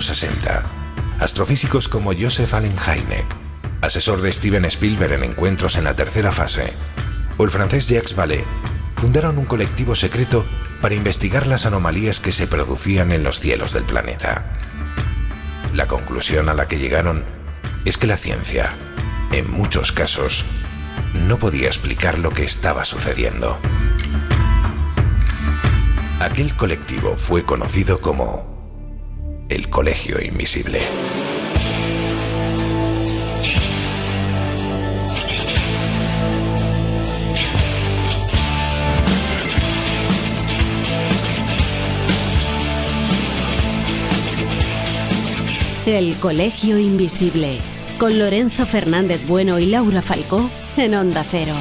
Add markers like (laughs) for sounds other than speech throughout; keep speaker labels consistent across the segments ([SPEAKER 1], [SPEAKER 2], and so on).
[SPEAKER 1] años 60, astrofísicos como Joseph Allen Hynek, asesor de Steven Spielberg en encuentros en la tercera fase, o el francés Jacques Vallée, fundaron un colectivo secreto para investigar las anomalías que se producían en los cielos del planeta. La conclusión a la que llegaron es que la ciencia, en muchos casos, no podía explicar lo que estaba sucediendo. Aquel colectivo fue conocido como el Colegio Invisible.
[SPEAKER 2] El Colegio Invisible, con Lorenzo Fernández Bueno y Laura Falcó en Onda Cero.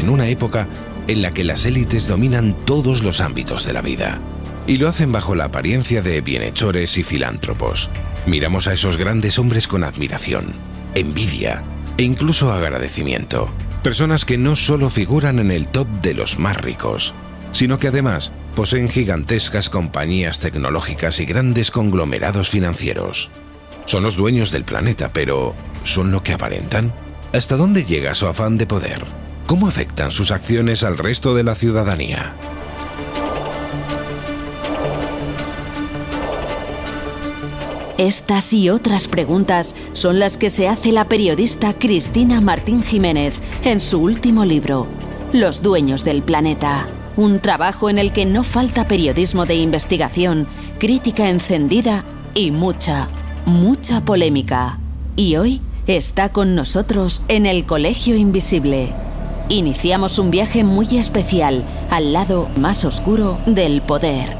[SPEAKER 1] En una época en la que las élites dominan todos los ámbitos de la vida. Y lo hacen bajo la apariencia de bienhechores y filántropos. Miramos a esos grandes hombres con admiración, envidia e incluso agradecimiento. Personas que no solo figuran en el top de los más ricos, sino que además poseen gigantescas compañías tecnológicas y grandes conglomerados financieros. Son los dueños del planeta, pero ¿son lo que aparentan? ¿Hasta dónde llega su afán de poder? ¿Cómo afectan sus acciones al resto de la ciudadanía?
[SPEAKER 2] Estas y otras preguntas son las que se hace la periodista Cristina Martín Jiménez en su último libro, Los dueños del planeta. Un trabajo en el que no falta periodismo de investigación, crítica encendida y mucha, mucha polémica. Y hoy está con nosotros en el Colegio Invisible. Iniciamos un viaje muy especial al lado más oscuro del poder.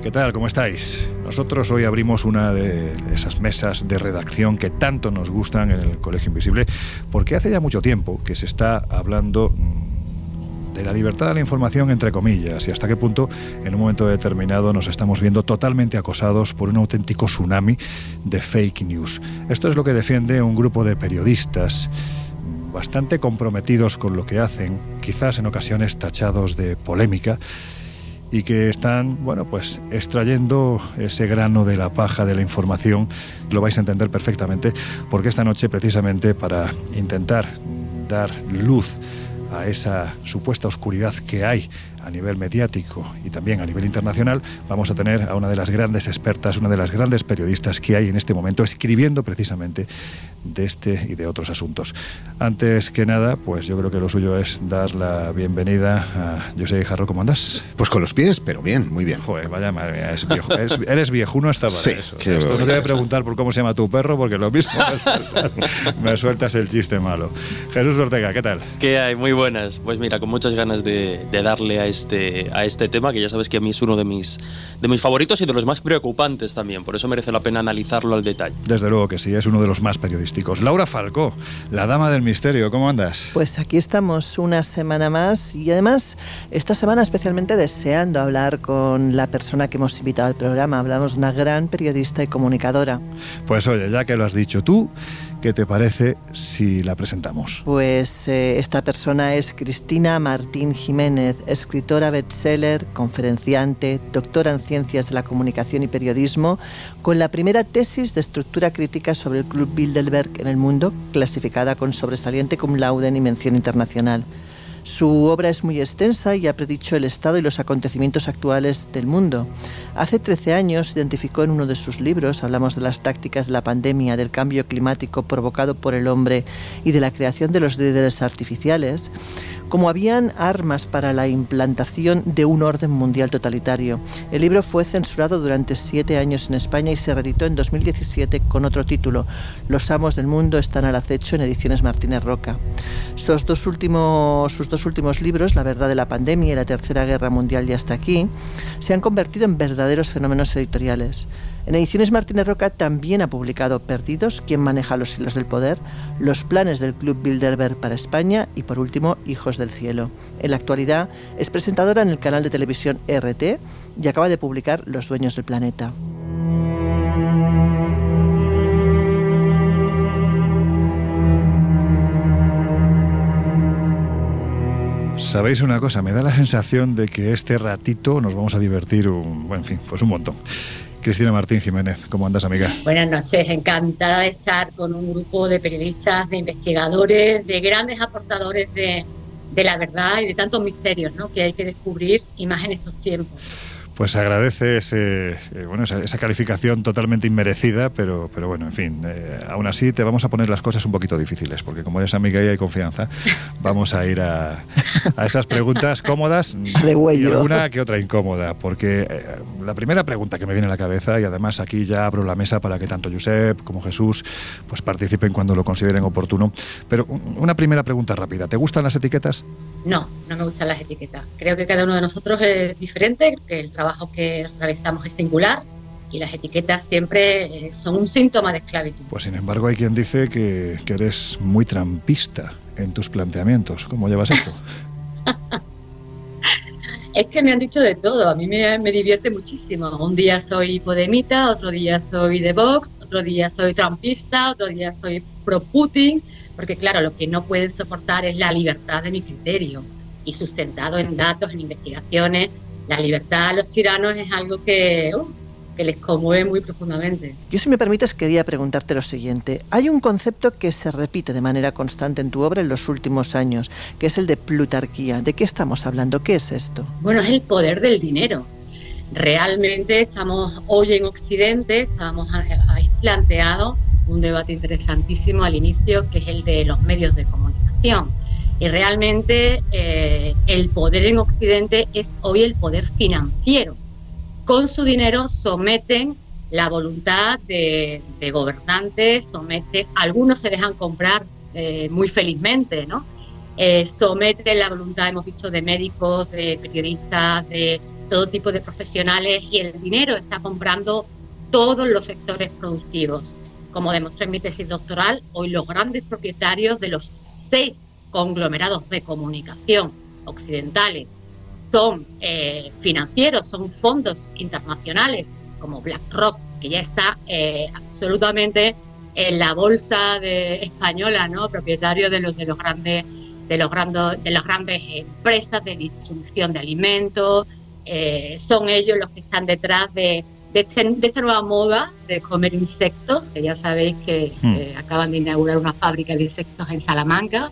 [SPEAKER 3] ¿Qué tal? ¿Cómo estáis? Nosotros hoy abrimos una de esas mesas de redacción que tanto nos gustan en el Colegio Invisible, porque hace ya mucho tiempo que se está hablando mm, de la libertad de la información, entre comillas, y hasta qué punto en un momento determinado nos estamos viendo totalmente acosados por un auténtico tsunami de fake news. Esto es lo que defiende un grupo de periodistas bastante comprometidos con lo que hacen, quizás en ocasiones tachados de polémica, y que están, bueno, pues extrayendo ese grano de la paja de la información. Lo vais a entender perfectamente, porque esta noche, precisamente para intentar dar luz a esa supuesta oscuridad que hay a nivel mediático y también a nivel internacional, vamos a tener a una de las grandes expertas, una de las grandes periodistas que hay en este momento escribiendo precisamente de este y de otros asuntos. Antes que nada, pues yo creo que lo suyo es dar la bienvenida a José Jarro, ¿cómo andas?
[SPEAKER 4] Pues con los pies, pero bien, muy bien.
[SPEAKER 3] Joder, vaya madre mía, es viejo, es, eres viejuno hasta para
[SPEAKER 4] Sí,
[SPEAKER 3] eso.
[SPEAKER 4] qué
[SPEAKER 3] Esto no te voy a preguntar por cómo se llama tu perro, porque lo mismo me sueltas, me sueltas el chiste malo. Jesús Ortega, ¿qué tal?
[SPEAKER 5] ¿Qué hay? Muy buenas. Pues mira, con muchas ganas de, de darle a este, a este tema, que ya sabes que a mí es uno de mis, de mis favoritos y de los más preocupantes también. Por eso merece la pena analizarlo al detalle.
[SPEAKER 3] Desde luego que sí, es uno de los más Laura Falcó, la dama del misterio, ¿cómo andas?
[SPEAKER 6] Pues aquí estamos una semana más y además esta semana especialmente deseando hablar con la persona que hemos invitado al programa. Hablamos de una gran periodista y comunicadora.
[SPEAKER 3] Pues oye, ya que lo has dicho tú, ¿qué te parece si la presentamos?
[SPEAKER 6] Pues eh, esta persona es Cristina Martín Jiménez, escritora bestseller, conferenciante, doctora en ciencias de la comunicación y periodismo, con la primera tesis de estructura crítica sobre el Club Bilderberg en el mundo, clasificada con sobresaliente cum laude y mención internacional. Su obra es muy extensa y ha predicho el estado y los acontecimientos actuales del mundo. Hace 13 años identificó en uno de sus libros, hablamos de las tácticas de la pandemia, del cambio climático provocado por el hombre y de la creación de los líderes artificiales, como habían armas para la implantación de un orden mundial totalitario. El libro fue censurado durante siete años en España y se reeditó en 2017 con otro título, Los amos del mundo están al acecho en ediciones Martínez Roca. Sus dos últimos, sus dos últimos libros, La verdad de la pandemia y La tercera guerra mundial y hasta aquí, se han convertido en verdaderos fenómenos editoriales. En Ediciones Martínez Roca también ha publicado Perdidos, quien maneja los hilos del poder, los planes del Club Bilderberg para España y por último Hijos del Cielo. En la actualidad es presentadora en el canal de televisión RT y acaba de publicar Los Dueños del Planeta.
[SPEAKER 3] Sabéis una cosa, me da la sensación de que este ratito nos vamos a divertir un, en fin, pues un montón. Cristina Martín Jiménez, ¿cómo andas, amiga?
[SPEAKER 7] Buenas noches, encantada de estar con un grupo de periodistas, de investigadores, de grandes aportadores de, la verdad y de tantos misterios que hay que descubrir, y más en estos tiempos.
[SPEAKER 3] Pues agradece ese, eh, bueno, esa, calificación totalmente inmerecida, pero, pero bueno, en fin, eh, aún así te vamos a poner las cosas un poquito difíciles, porque como eres amiga y hay confianza, (laughs) vamos a ir a, esas preguntas cómodas y alguna que otra incómoda, porque eh, la primera pregunta que me viene a la cabeza, y además aquí ya abro la mesa para que tanto Josep como Jesús pues participen cuando lo consideren oportuno, pero una primera pregunta rápida, ¿te gustan las etiquetas?
[SPEAKER 7] No, no me gustan las etiquetas. Creo que cada uno de nosotros es diferente, que el trabajo que realizamos es singular y las etiquetas siempre eh, son un síntoma de esclavitud.
[SPEAKER 3] Pues sin embargo hay quien dice que, eres muy trampista en tus planteamientos. ¿Cómo llevas esto? (laughs)
[SPEAKER 7] es que me han dicho de todo, a mí me, me, divierte muchísimo. Un día soy podemita, otro día soy de Vox, otro día soy trampista, otro día soy pro Putin, porque claro, lo que no pueden soportar es la libertad de mi criterio y sustentado en datos, en investigaciones. La libertad a los tiranos es algo que, uh, que les conmueve muy profundamente.
[SPEAKER 6] Yo, si me permites, quería preguntarte lo siguiente. Hay un concepto que se repite de manera constante en tu obra en los últimos años, que es el de plutarquía. ¿De qué estamos hablando? ¿Qué es esto?
[SPEAKER 7] Bueno, es el poder del dinero. Realmente estamos hoy en Occidente, estamos planteado un debate interesantísimo al inicio, que es el de los medios de comunicación. Y realmente eh, el poder en Occidente es hoy el poder financiero. Con su dinero someten la voluntad de, gobernantes, someten, algunos se dejan comprar eh, muy felizmente, ¿no? Eh, someten la voluntad, hemos dicho, de médicos, de periodistas, de todo tipo de profesionales y el dinero está comprando todos los sectores productivos. Como demostré en mi tesis doctoral, hoy los grandes propietarios de los seis conglomerados de comunicación occidentales son eh, financieros, son fondos internacionales como BlackRock, que ya está eh, absolutamente en la bolsa de, española, ¿no? propietario de los de los grandes de los grandes de las grandes empresas de distribución de alimentos, eh, son ellos los que están detrás de este, de, esta nueva moda de comer insectos, que ya sabéis que hmm. acaban de inaugurar una fábrica de insectos en Salamanca,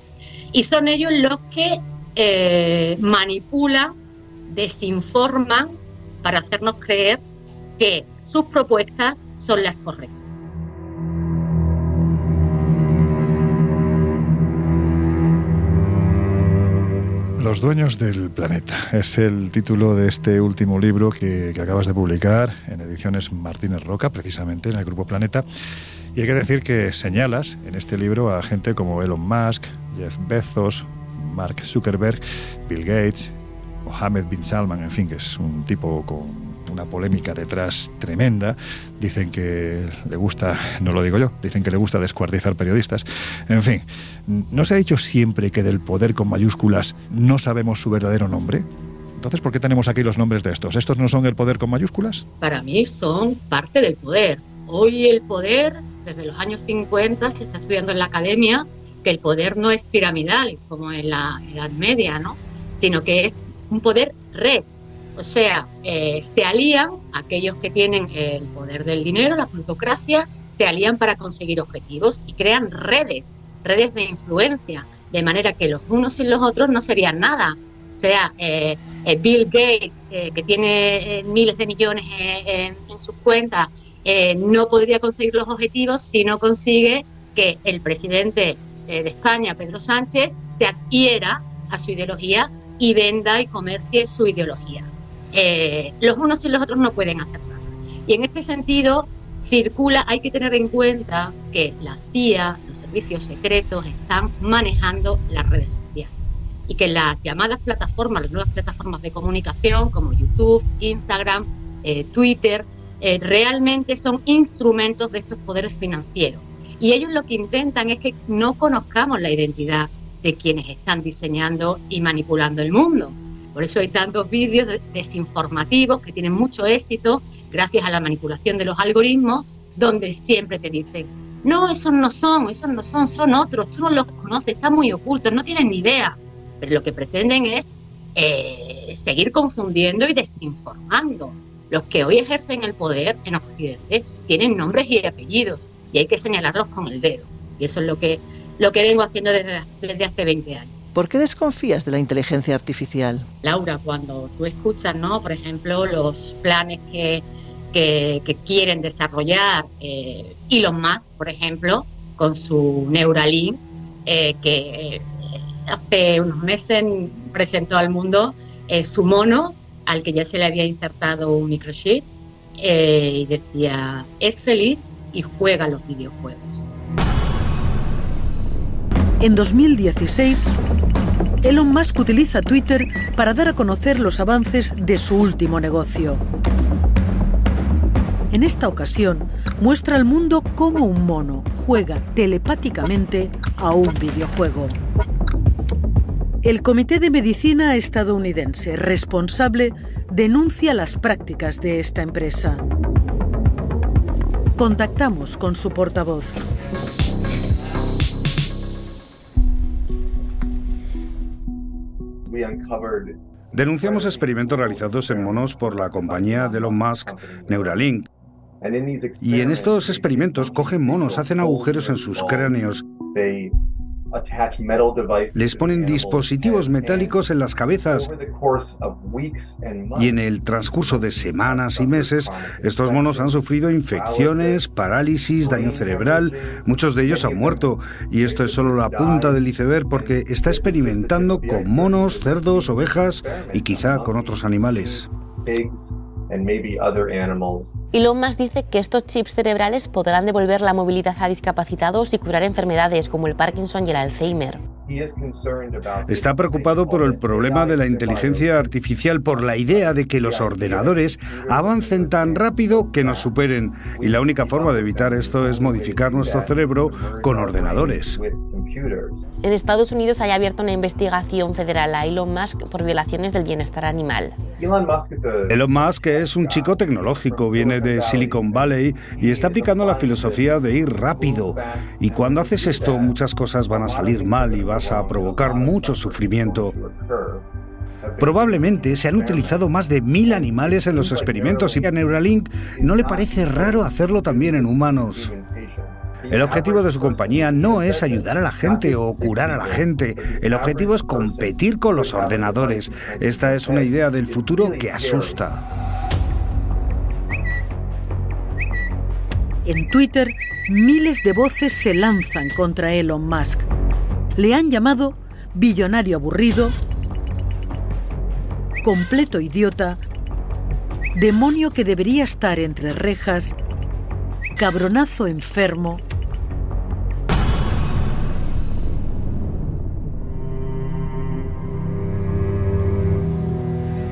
[SPEAKER 7] y son ellos los que eh, manipulan, desinforman para hacernos creer que sus propuestas son las correctas.
[SPEAKER 3] Los dueños del planeta es el título de este último libro que, acabas de publicar en ediciones Martínez Roca, precisamente en el Grupo Planeta. Y hay que decir que señalas en este libro a gente como Elon Musk, Jeff Bezos, Mark Zuckerberg, Bill Gates, Mohammed bin Salman, en fin, que es un tipo con una polémica detrás tremenda. Dicen que le gusta, no lo digo yo, dicen que le gusta descuartizar periodistas. En fin, ¿no se ha dicho siempre que del poder con mayúsculas no sabemos su verdadero nombre? Entonces, ¿por qué tenemos aquí los nombres de estos? ¿Estos no son el poder con mayúsculas?
[SPEAKER 7] Para mí son parte del poder. Hoy el poder, desde los años 50, se está estudiando en la academia que el poder no es piramidal, como en la Edad Media, ¿no? sino que es un poder red, o sea, eh, se alían aquellos que tienen el poder del dinero, la plutocracia, se alían para conseguir objetivos y crean redes, redes de influencia, de manera que los unos sin los otros no serían nada. O sea, eh, eh, Bill Gates, que tiene miles de millones en sus cuentas, no podría conseguir los objetivos si no consigue que el presidente de España, Pedro Sánchez, se adquiera a su ideología y venda y comercie su ideología. los unos y los otros no pueden hacer nada. Y en este sentido, circula, hay que tener en cuenta que la CIA, los servicios secretos, están manejando las redes sociales y que las llamadas plataformas, las nuevas plataformas de comunicación como YouTube, Instagram, eh, Twitter, eh, realmente son instrumentos de estos poderes financieros. Y ellos lo que intentan es que no conozcamos la identidad de quienes están diseñando y manipulando el mundo. Por eso hay tantos vídeos desinformativos que tienen mucho éxito gracias a la manipulación de los algoritmos, donde siempre te dicen, no, esos no son, esos no son, son otros, tú no los conoces, están muy ocultos, no tienen ni idea. Pero lo que pretenden es eh, seguir confundiendo y desinformando. Los que hoy ejercen el poder en Occidente tienen nombres y apellidos y hay que señalarlos con el dedo. Y eso es lo que, lo que vengo haciendo desde, desde hace 20 años.
[SPEAKER 6] ¿Por qué desconfías de la inteligencia artificial?
[SPEAKER 7] Laura, cuando tú escuchas, ¿no? Por ejemplo, los planes que que, quieren desarrollar eh, Elon Musk, por ejemplo, con su Neuralink, eh, que eh, hace unos meses presentó al mundo eh, su mono, al que ya se le había insertado un microchip, y decía, es feliz y juega los videojuegos.
[SPEAKER 8] En 2016, Elon Musk utiliza Twitter para dar a conocer los avances de su último negocio. En esta ocasión, muestra al mundo cómo un mono juega telepáticamente a un videojuego. El Comité de Medicina estadounidense responsable denuncia las prácticas de esta empresa. Contactamos con su portavoz.
[SPEAKER 9] Denunciamos experimentos realizados en monos por la compañía de Elon Musk, Neuralink, y en estos experimentos cogen monos, hacen agujeros en sus cráneos, les ponen dispositivos metálicos en las cabezas. y en el transcurso de semanas y meses estos monos han sufrido infecciones, parálisis, daño cerebral, muchos de ellos han muerto. Y esto es solo la punta del iceberg porque está experimentando con monos, cerdos, ovejas y quizá con otros animales.
[SPEAKER 10] Elon Musk dice que estos chips cerebrales podrán devolver la movilidad a discapacitados y curar enfermedades como el Parkinson y el Alzheimer.
[SPEAKER 9] Está preocupado por el problema de la inteligencia artificial, por la idea de que los ordenadores avancen tan rápido que nos superen. Y la única forma de evitar esto es modificar nuestro cerebro con ordenadores.
[SPEAKER 10] En Estados Unidos hay abierto una investigación federal a Elon Musk por violaciones del bienestar animal.
[SPEAKER 9] Elon Musk es un chico tecnológico, viene de Silicon Valley y está aplicando la filosofía de ir rápido. Y cuando haces esto, muchas cosas van a salir mal y vas a provocar mucho sufrimiento. Probablemente se han utilizado más de mil animales en los experimentos y a Neuralink no le parece raro hacerlo también en humanos. El objetivo de su compañía no es ayudar a la gente o curar a la gente. El objetivo es competir con los ordenadores. Esta es una idea del futuro que asusta.
[SPEAKER 8] En Twitter, miles de voces se lanzan contra Elon Musk. Le han llamado billonario aburrido, completo idiota, demonio que debería estar entre rejas, cabronazo enfermo,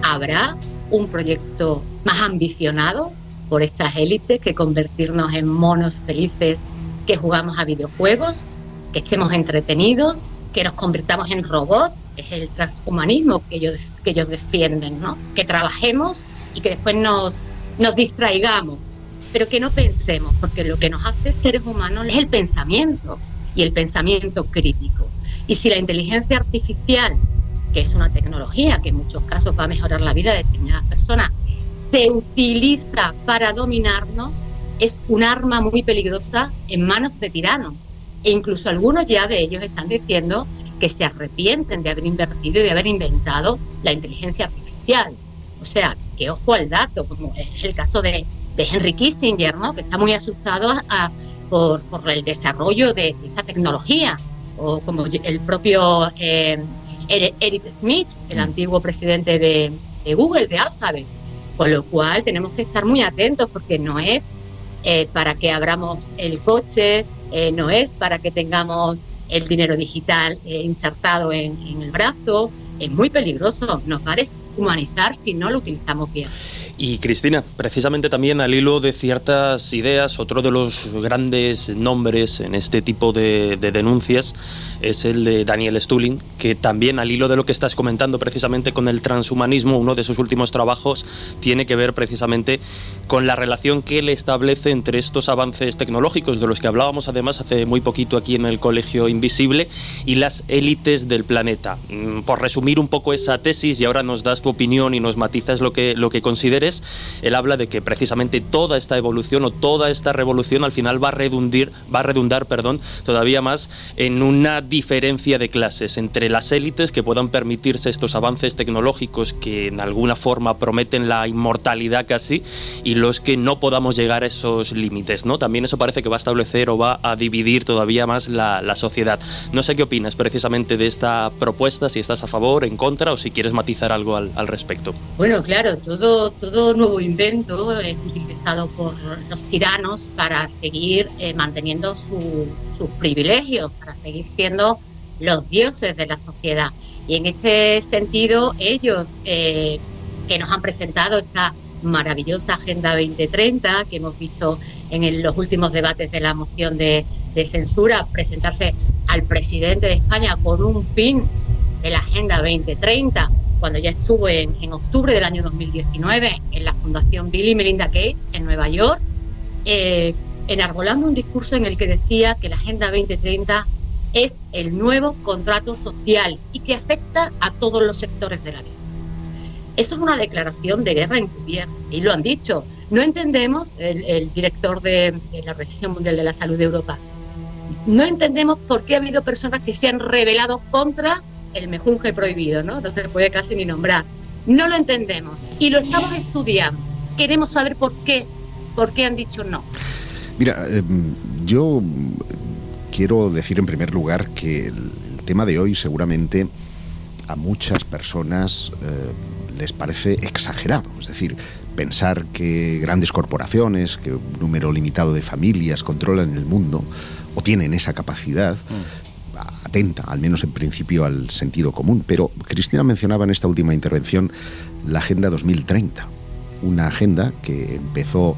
[SPEAKER 7] habrá un proyecto más ambicionado por estas élites que convertirnos en monos felices que jugamos a videojuegos, que estemos entretenidos, que nos convirtamos en robots, es el transhumanismo que ellos, que ellos defienden, ¿no? Que trabajemos y que después nos, nos distraigamos, pero que no pensemos, porque lo que nos hace seres humanos es el pensamiento y el pensamiento crítico. Y si la inteligencia artificial que es una tecnología que en muchos casos va a mejorar la vida de determinadas personas, se utiliza para dominarnos, es un arma muy peligrosa en manos de tiranos. E incluso algunos ya de ellos están diciendo que se arrepienten de haber invertido y de haber inventado la inteligencia artificial. O sea, que ojo al dato, como es el caso de, de Henry Kissinger, ¿no? que está muy asustado por, el desarrollo de, esta tecnología, o como el propio eh, Eric Smith, el mm. antiguo presidente de, Google, de Alphabet. Con lo cual tenemos que estar muy atentos porque no es eh, para que abramos el coche, eh, no es para que tengamos el dinero digital insertado en, en, el brazo, es muy peligroso, nos va a humanizar si no lo utilizamos bien.
[SPEAKER 5] Y Cristina, precisamente también al hilo de ciertas ideas, otro de los grandes nombres en este tipo de, denuncias es el de Daniel Stulin, que también al hilo de lo que estás comentando precisamente con el transhumanismo, uno de sus últimos trabajos tiene que ver precisamente con la relación que él establece entre estos avances tecnológicos, de los que hablábamos además hace muy poquito aquí en el Colegio Invisible, y las élites del planeta. Mm, por resumir un poco esa tesis, y ahora nos das tu opinión y nos matizas lo que, lo que consideres, él habla de que precisamente toda esta evolución o toda esta revolución al final va a redundar, va a redundar perdón, todavía más en una diferencia de clases entre las élites que puedan permitirse estos avances tecnológicos que en alguna forma prometen la inmortalidad casi y los que no podamos llegar a esos límites. ¿no? También eso parece que va a establecer o va a dividir todavía más la, sociedad. No sé qué opinas precisamente de esta propuesta, si estás a favor, en contra o si quieres matizar algo al, al respecto.
[SPEAKER 7] Bueno, claro, todo, todo nuevo invento es utilizado por los tiranos para seguir eh, manteniendo sus privilegios, para seguir siendo los dioses de la sociedad. Y en este sentido, ellos eh, que nos han presentado esta maravillosa Agenda 2030 que hemos visto en los últimos debates de la moción de, de censura, presentarse al presidente de España con un pin de la Agenda 2030 cuando ya estuve en, octubre del año 2019 en la Fundación Bill y Melinda Gates en Nueva York, eh, enarbolando un discurso en el que decía que la Agenda 2030 es el nuevo contrato social y que afecta a todos los sectores de la vida. Eso es una declaración de guerra encubierta y lo han dicho. No entendemos, el, director de, la Organización Mundial de la Salud de Europa, no entendemos por qué ha habido personas que se han rebelado contra el mejunje prohibido, ¿no? No se puede casi ni nombrar. No lo entendemos y lo estamos estudiando. Queremos saber por qué, por qué han dicho no.
[SPEAKER 4] Mira, em, yo quiero decir en primer lugar que el, tema de hoy seguramente a muchas personas eh, les parece exagerado. Es decir, pensar que grandes corporaciones, que un número limitado de familias controlan el mundo o tienen esa capacidad, mm atenta, al menos en principio, al sentido común. Pero Cristina mencionaba en esta última intervención la Agenda 2030, una agenda que empezó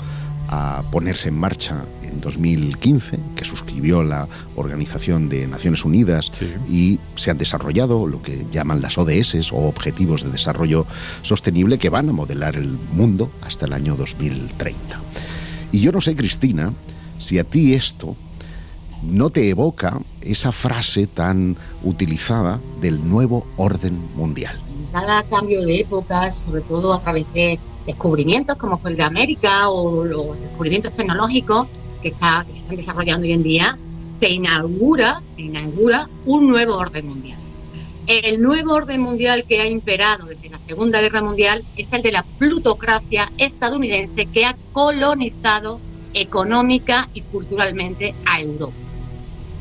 [SPEAKER 4] a ponerse en marcha en 2015, que suscribió la Organización de Naciones Unidas y se han desarrollado lo que llaman las ODS o Objetivos de Desarrollo Sostenible que van a modelar el mundo hasta el año 2030. Y yo no sé, Cristina, si a ti esto no te evoca esa frase tan utilizada del nuevo orden mundial.
[SPEAKER 7] Cada cambio de época, sobre todo a través de descubrimientos como fue el de América o los descubrimientos tecnológicos que, se están desarrollando hoy en día, se inaugura, se inaugura un nuevo orden mundial. El nuevo orden mundial que ha imperado desde la Segunda Guerra Mundial es el de la plutocracia estadounidense que ha colonizado económica y culturalmente a Europa.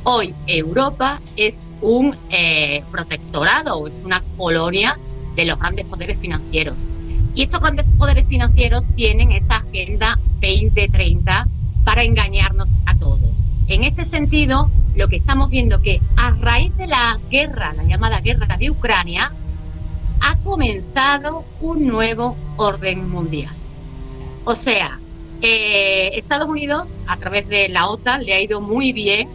[SPEAKER 7] Hoy Europa es un eh, protectorado es una colonia de los grandes poderes financieros. Y estos grandes poderes financieros tienen esta Agenda 2030 para engañarnos a todos. En este sentido, lo que estamos viendo que a raíz de la guerra, la llamada guerra de Ucrania, ha comenzado un nuevo orden mundial. O sea, eh, Estados Unidos, a través de la OTAN, le ha ido muy bien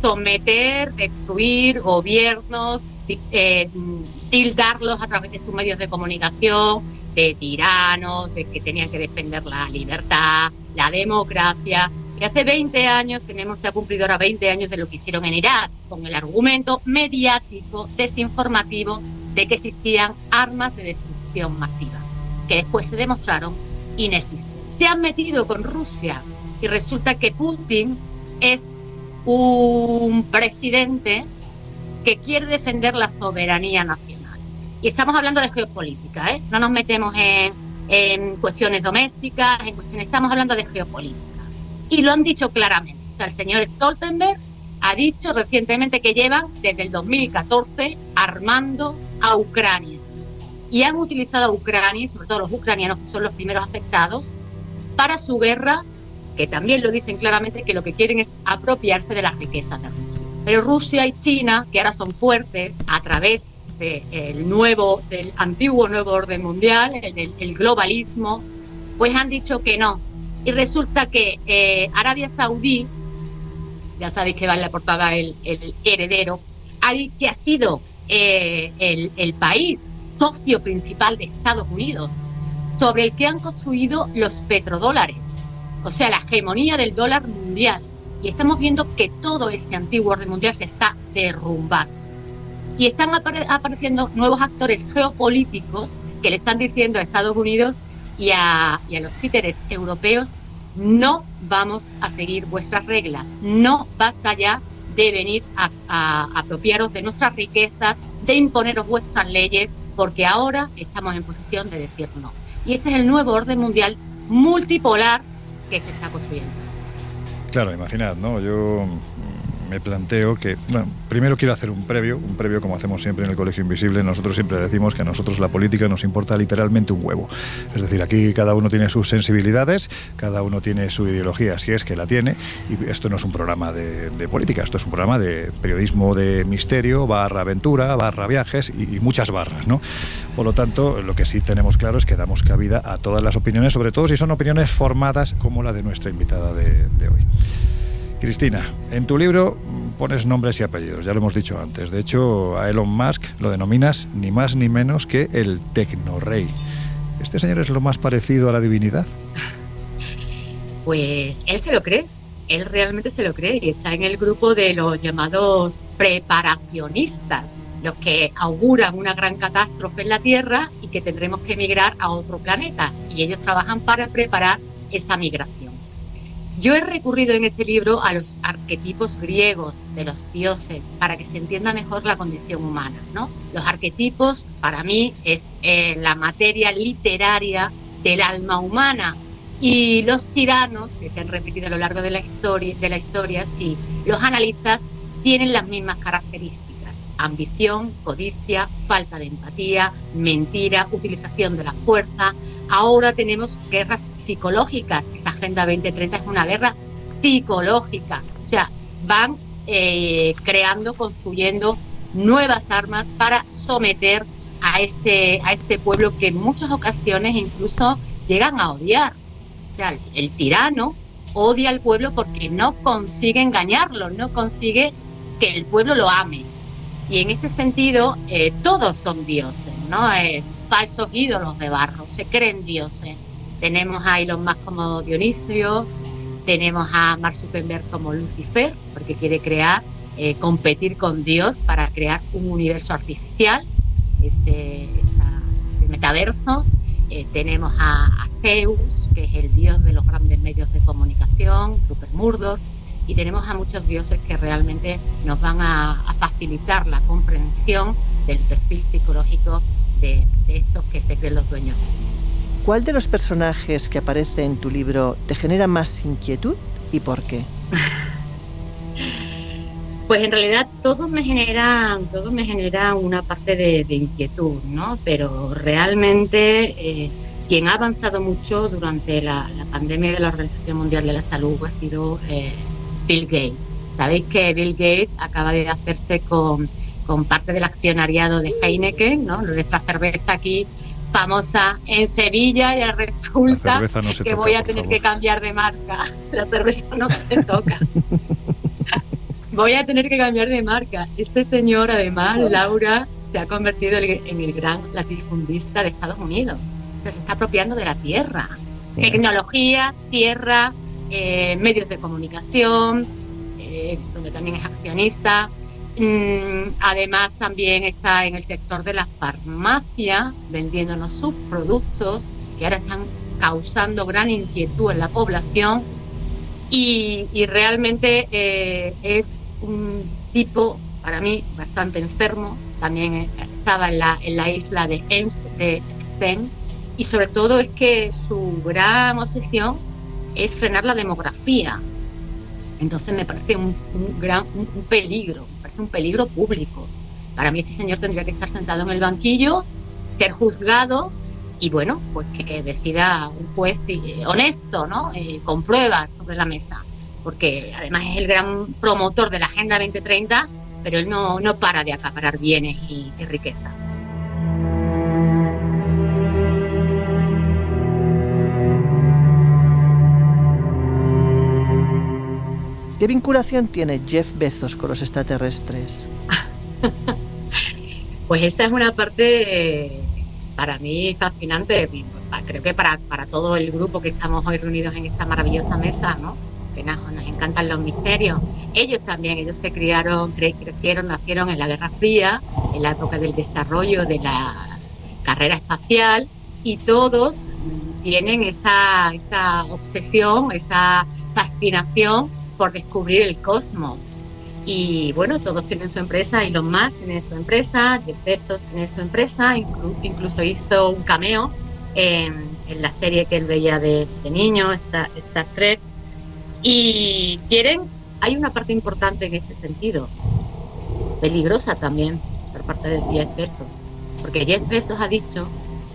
[SPEAKER 7] someter, destruir gobiernos, eh, tildarlos a través de sus medios de comunicación de tiranos, de que tenían que defender la libertad, la democracia. Y hace 20 años, tenemos, se ha cumplido ahora 20 años de lo que hicieron en Irak, con el argumento mediático, desinformativo, de que existían armas de destrucción masiva, que después se demostraron inexistentes. Se han metido con Rusia y resulta que Putin es un presidente que quiere defender la soberanía nacional. Y estamos hablando de geopolítica, ¿eh? No nos metemos en, en cuestiones domésticas, en cuestiones, estamos hablando de geopolítica. Y lo han dicho claramente. O sea, el señor Stoltenberg ha dicho recientemente que llevan desde el 2014 armando a Ucrania. Y han utilizado a Ucrania, sobre todo los ucranianos que son los primeros afectados, para su guerra, que también lo dicen claramente que lo que quieren es apropiarse de las riquezas de Rusia. Pero Rusia y China, que ahora son fuertes a través del nuevo, del antiguo nuevo orden mundial, el, globalismo, pues han dicho que no. Y resulta que eh, Arabia Saudí, ya sabéis que va en la portada el, heredero, que ha sido eh, el, el país socio principal de Estados Unidos, sobre el que han construido los petrodólares, o sea, la hegemonía del dólar mundial. Y estamos viendo que todo ese antiguo orden mundial se está derrumbando. Y están apareciendo nuevos actores geopolíticos que le están diciendo a Estados Unidos y a, los títeres europeos, no vamos a seguir vuestras reglas, no basta ya de venir a, a apropiaros de nuestras riquezas, de imponeros vuestras leyes, porque ahora estamos en posición de decir no. Y este es el nuevo orden mundial multipolar que se está construyendo.
[SPEAKER 3] Claro, imaginad, ¿no? Yo me planteo que, bueno, primero quiero hacer un previo, un previo como hacemos siempre en el Colegio Invisible. Nosotros siempre decimos que a nosotros la política nos importa literalmente un huevo. Es decir, aquí cada uno tiene sus sensibilidades, cada uno tiene su ideología, si es que la tiene, y esto no es un programa de, política, esto es un programa de periodismo de misterio, barra aventura, barra viajes y, muchas barras, ¿no? Por lo tanto, lo que sí tenemos claro es que damos cabida a todas las opiniones, sobre todo si son opiniones formadas como la de nuestra invitada de, de hoy. Cristina, en tu libro pones nombres y apellidos, ya lo hemos dicho antes. De hecho, a Elon Musk lo denominas ni más ni menos que el tecnorrey. ¿Este señor es lo más parecido a la divinidad?
[SPEAKER 7] Pues él se lo cree, él realmente se lo cree y está en el grupo de los llamados preparacionistas, los que auguran una gran catástrofe en la Tierra y que tendremos que emigrar a otro planeta. Y ellos trabajan para preparar esa migración. Yo he recurrido en este libro a los arquetipos griegos de los dioses para que se entienda mejor la condición humana. ¿no? Los arquetipos para mí es eh, la materia literaria del alma humana y los tiranos que se han repetido a lo largo de la historia, de la historia si los analizas, tienen las mismas características. Ambición, codicia, falta de empatía, mentira, utilización de la fuerza. Ahora tenemos guerras psicológicas. Esa Agenda 2030 es una guerra psicológica. O sea, van eh, creando, construyendo nuevas armas para someter a ese, a ese pueblo que en muchas ocasiones incluso llegan a odiar. O sea, el tirano odia al pueblo porque no consigue engañarlo, no consigue que el pueblo lo ame. Y en este sentido, eh, todos son dioses, ¿no? Eh, falsos ídolos de barro, se creen dioses. Tenemos a Elon Musk como Dionisio, tenemos a Mark Zuckerberg como Lucifer, porque quiere crear, eh, competir con Dios para crear un universo artificial, este, este metaverso. Eh, tenemos a, Zeus, que es el dios de los grandes medios de comunicación, Murdoch, y tenemos a muchos dioses que realmente nos van a, facilitar la comprensión del perfil psicológico de, de estos que se creen los dueños.
[SPEAKER 6] ¿Cuál de los personajes que aparece en tu libro te genera más inquietud y por qué? (laughs)
[SPEAKER 7] Pues en realidad todos me generan, todos me generan una parte de, inquietud, ¿no? Pero realmente eh, quien ha avanzado mucho durante la, pandemia de la Organización Mundial de la Salud ha sido eh, Bill Gates. Sabéis que Bill Gates acaba de hacerse con, con parte del accionariado de Heineken, ¿no? Nuestra cerveza aquí famosa en Sevilla y resulta que voy a tener que cambiar de marca. (laughs) La cerveza no se toca. (laughs) voy a tener que cambiar de marca. Este señor, además, Laura, se ha convertido en el gran latifundista de Estados Unidos. se está apropiando de la tierra. Tecnología, tierra, eh, medios de comunicación, eh, donde también es accionista. Mm, además, también está en el sector de la farmacia, vendiéndonos sus productos, que ahora están causando gran inquietud en la población. Y, realmente eh, es un tipo, para mí, bastante enfermo, también estaba en la, en la isla de Sten y sobre todo es que su gran obsesión es frenar la demografía. Entonces me parece un, gran un, peligro, un peligro público. Para mí este señor tendría que estar sentado en el banquillo, ser juzgado y bueno, pues que decida un juez eh, honesto, ¿no? Eh, con pruebas sobre la mesa, porque además es el gran promotor de la Agenda 2030 pero él no, no para de acaparar bienes y, riqueza.
[SPEAKER 6] ¿Qué vinculación tiene Jeff Bezos con los extraterrestres? (laughs)
[SPEAKER 7] pues esta es una parte eh, para mí fascinante, creo que para, para todo el grupo que estamos hoy reunidos en esta maravillosa mesa, ¿no? que nos, encantan los misterios. Ellos también, ellos se criaron, crecieron, nacieron en la Guerra Fría, en la época del desarrollo de la carrera espacial y todos tienen esa, esa obsesión, esa fascinación por descubrir el cosmos. Y bueno, todos tienen su empresa, Elon Musk tiene su empresa, Jeff Bezos tiene su empresa, incluso hizo un cameo en, la serie que él veía de, niño, Star, Star Trek, y quieren, hay una parte importante en este sentido, peligrosa también por parte de Jeff Bezos, porque Jeff Bezos ha dicho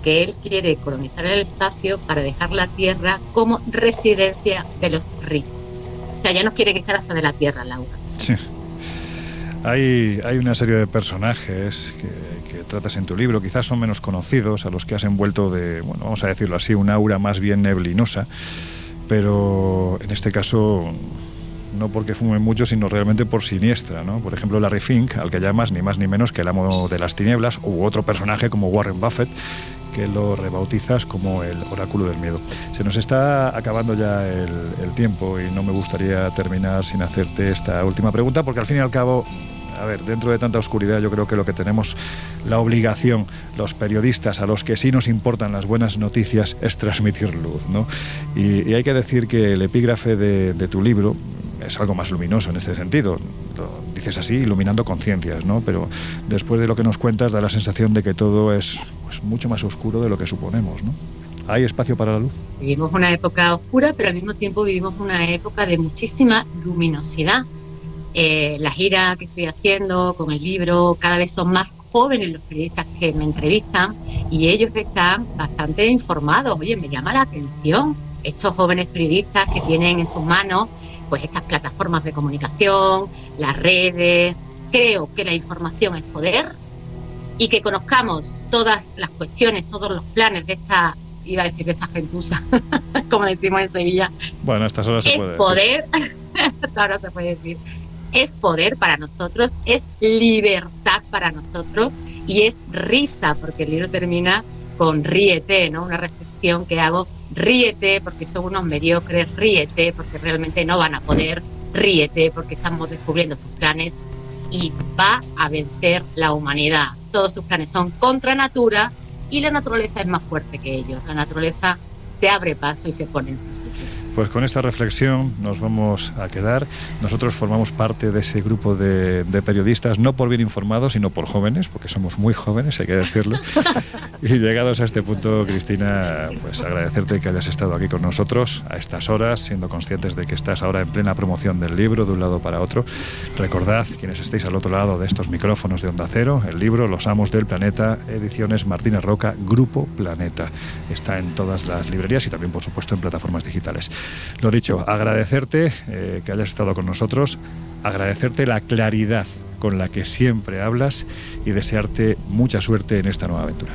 [SPEAKER 7] que él quiere colonizar el espacio para dejar la Tierra como residencia de los ricos. O sea, ya nos quieren echar hasta de la Tierra, Laura. Sí.
[SPEAKER 3] Hay, hay una serie de personajes que, tratas en tu libro, quizás son menos conocidos, a los que has envuelto de, bueno, vamos a decirlo así, un aura más bien neblinosa pero en este caso no porque fume mucho, sino realmente por siniestra, ¿no? Por ejemplo, Larry Fink, al que llamas ni más ni menos que el amo de las tinieblas, u otro personaje como Warren Buffett, que lo rebautizas como el oráculo del miedo. Se nos está acabando ya el, el tiempo y no me gustaría terminar sin hacerte esta última pregunta, porque al fin y al cabo a ver, dentro de tanta oscuridad yo creo que lo que tenemos la obligación, los periodistas, a los que sí nos importan las buenas noticias, es transmitir luz, ¿no? Y, hay que decir que el epígrafe de, tu libro es algo más luminoso en este sentido. Lo dices así, iluminando conciencias, ¿no? Pero después de lo que nos cuentas da la sensación de que todo es pues, mucho más oscuro de lo que suponemos, ¿no? ¿Hay espacio para la luz?
[SPEAKER 7] Vivimos una época oscura, pero al mismo tiempo vivimos una época de muchísima luminosidad eh, la gira que estoy haciendo con el libro, cada vez son más jóvenes los periodistas que me entrevistan y ellos están bastante informados. Oye, me llama la atención estos jóvenes periodistas que tienen en sus manos pues estas plataformas de comunicación, las redes. Creo que la información es poder y que conozcamos todas las cuestiones, todos los planes de esta iba a decir de esta gentuza, (laughs) como decimos en Sevilla.
[SPEAKER 3] Bueno, estas horas se
[SPEAKER 7] es poder, (laughs) ahora se puede decir es poder para nosotros, es libertad para nosotros y es risa, porque el libro termina con ríete, ¿no? Una reflexión que hago, ríete porque son unos mediocres, ríete porque realmente no van a poder, ríete porque estamos descubriendo sus planes y va a vencer la humanidad. Todos sus planes son contra natura y la naturaleza es más fuerte que ellos. La naturaleza se abre paso y se pone en su sitio.
[SPEAKER 3] Pues con esta reflexión nos vamos a quedar. Nosotros formamos parte de ese grupo de, periodistas, no por bien informados, sino por jóvenes, porque somos muy jóvenes, hay que decirlo. (laughs) y llegados a este punto, Cristina, pues agradecerte que hayas estado aquí con nosotros a estas horas, siendo conscientes de que estás ahora en plena promoción del libro de un lado para otro. Recordad, quienes estéis al otro lado de estos micrófonos de Onda Cero, el libro Los Amos del Planeta, ediciones Martínez Roca, Grupo Planeta. Está en todas las librerías y también, por supuesto, en plataformas digitales. Lo dicho, agradecerte eh, que hayas estado con nosotros, agradecerte la claridad con la que siempre hablas y desearte mucha suerte en esta nueva aventura.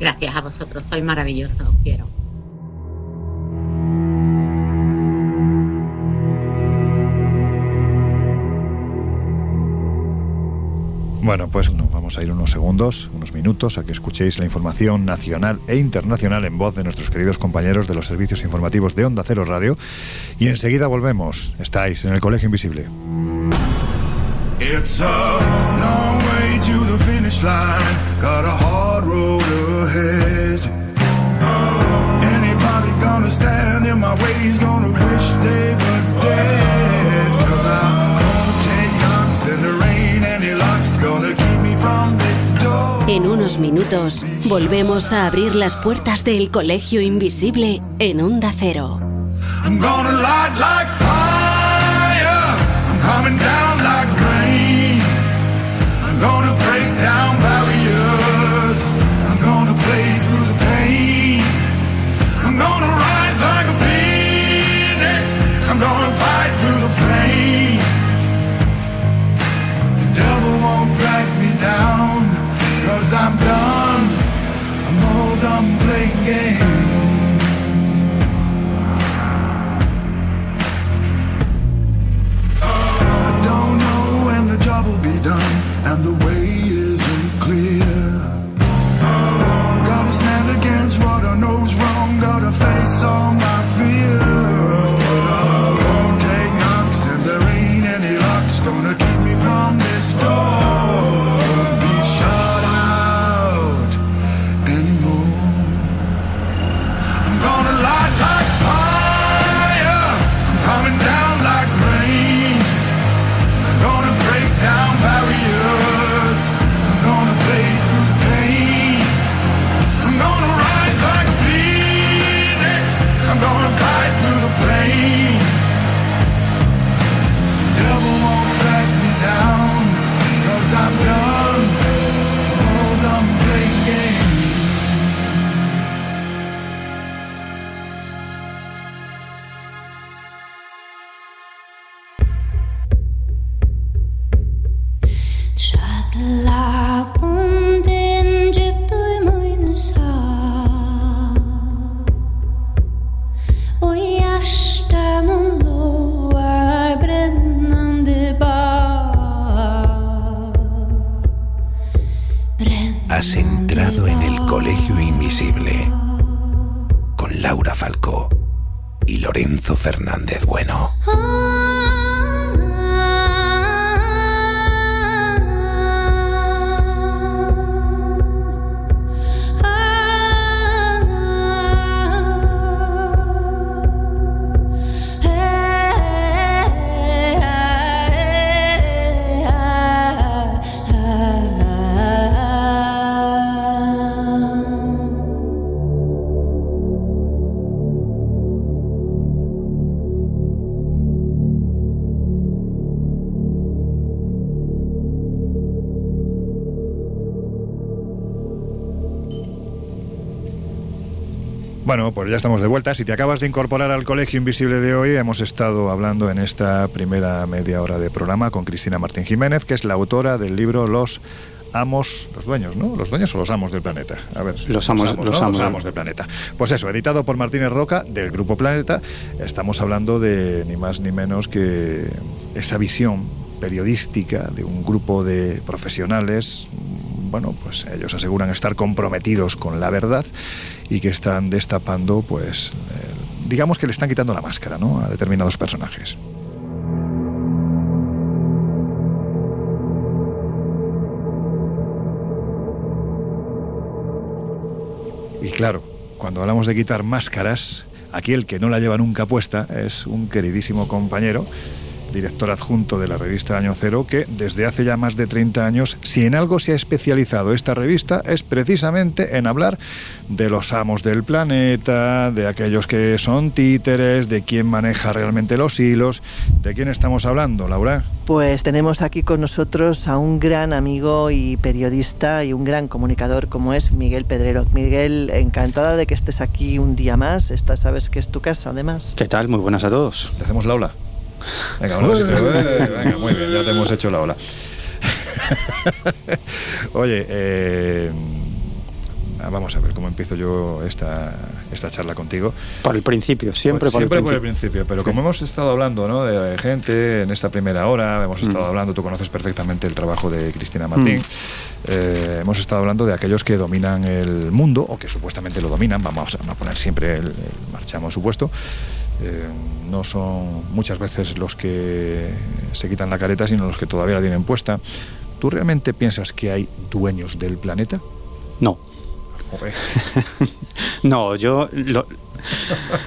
[SPEAKER 7] Gracias a vosotros, soy maravilloso, os quiero.
[SPEAKER 3] Bueno, pues nos vamos a ir unos segundos, unos minutos, a que escuchéis la información nacional e internacional en voz de nuestros queridos compañeros de los servicios informativos de Onda Cero Radio. Y enseguida volvemos. Estáis en el Colegio Invisible.
[SPEAKER 2] En unos minutos volvemos a abrir las puertas del Colegio Invisible en Onda Cero. I'm coming down like
[SPEAKER 1] so much. Lorenzo Fernández Bueno.
[SPEAKER 3] Bueno, pues ya estamos de vuelta. Si te acabas de incorporar al Colegio Invisible de hoy, hemos estado hablando en esta primera media hora de programa con Cristina Martín Jiménez, que es la autora del libro Los amos, los dueños, ¿no? Los dueños o los amos del planeta. A ver,
[SPEAKER 11] Los amos- los amos.
[SPEAKER 3] Los amos del planeta. Pues eso, editado por Martínez Roca del Grupo Planeta, estamos hablando de ni más ni menos que esa visión periodística de un grupo de profesionales bueno, pues ellos aseguran estar comprometidos con la verdad y que están destapando, pues, digamos que le están quitando la máscara, ¿no? A determinados personajes. Y claro, cuando hablamos de quitar máscaras, aquí el que no la lleva nunca puesta es un queridísimo compañero, director adjunto de la revista Año Cero, que desde hace ya más de 30 años, si en algo se ha especializado esta revista, es precisamente en hablar de los amos del planeta, de aquellos que son títeres, de quién maneja realmente los hilos. ¿De quién estamos hablando, Laura?
[SPEAKER 6] Pues tenemos aquí con nosotros a un gran amigo y periodista y un gran comunicador como es Miguel Pedrero. Miguel, encantada de que estés aquí un día más. Esta sabes que es tu casa, además.
[SPEAKER 11] ¿Qué tal? Muy buenas a todos.
[SPEAKER 3] ¿Le hacemos la ola? Venga, bueno, si te- (laughs) eh, venga, muy bien, ya te hemos hecho la ola. (laughs) Oye, eh, vamos a ver cómo empiezo yo esta, esta charla contigo.
[SPEAKER 11] Por el principio, siempre por el
[SPEAKER 3] Siempre por el
[SPEAKER 11] principio.
[SPEAKER 3] principio, pero
[SPEAKER 11] Sí.
[SPEAKER 3] como hemos estado hablando ¿no? de gente en esta primera hora, hemos estado
[SPEAKER 11] Mm.
[SPEAKER 3] hablando, tú conoces perfectamente el trabajo de Cristina Martín,
[SPEAKER 11] Mm.
[SPEAKER 3] eh, hemos estado hablando de aquellos que dominan el mundo o que supuestamente lo dominan, vamos a, a poner siempre el, el marchamo supuesto. Eh, no son muchas veces los que se quitan la careta, sino los que todavía la tienen puesta. ¿Tú realmente piensas que hay dueños del planeta?
[SPEAKER 11] No.
[SPEAKER 3] Joder. (laughs)
[SPEAKER 11] No, yo lo,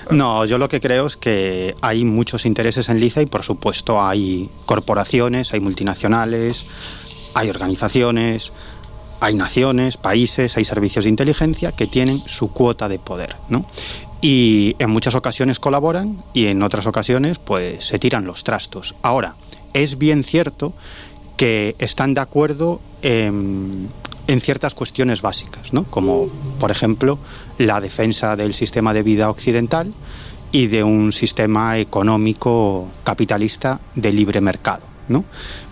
[SPEAKER 11] no, yo lo que creo es que hay muchos intereses en Liza y por supuesto hay corporaciones, hay multinacionales, hay organizaciones, hay naciones, países, hay servicios de inteligencia que tienen su cuota de poder, ¿no? Y en muchas ocasiones colaboran y en otras ocasiones pues se tiran los trastos. Ahora, es bien cierto que están de acuerdo en, ciertas cuestiones básicas, ¿no? como por ejemplo la defensa del sistema de vida occidental y de un sistema económico capitalista de libre mercado. ¿no?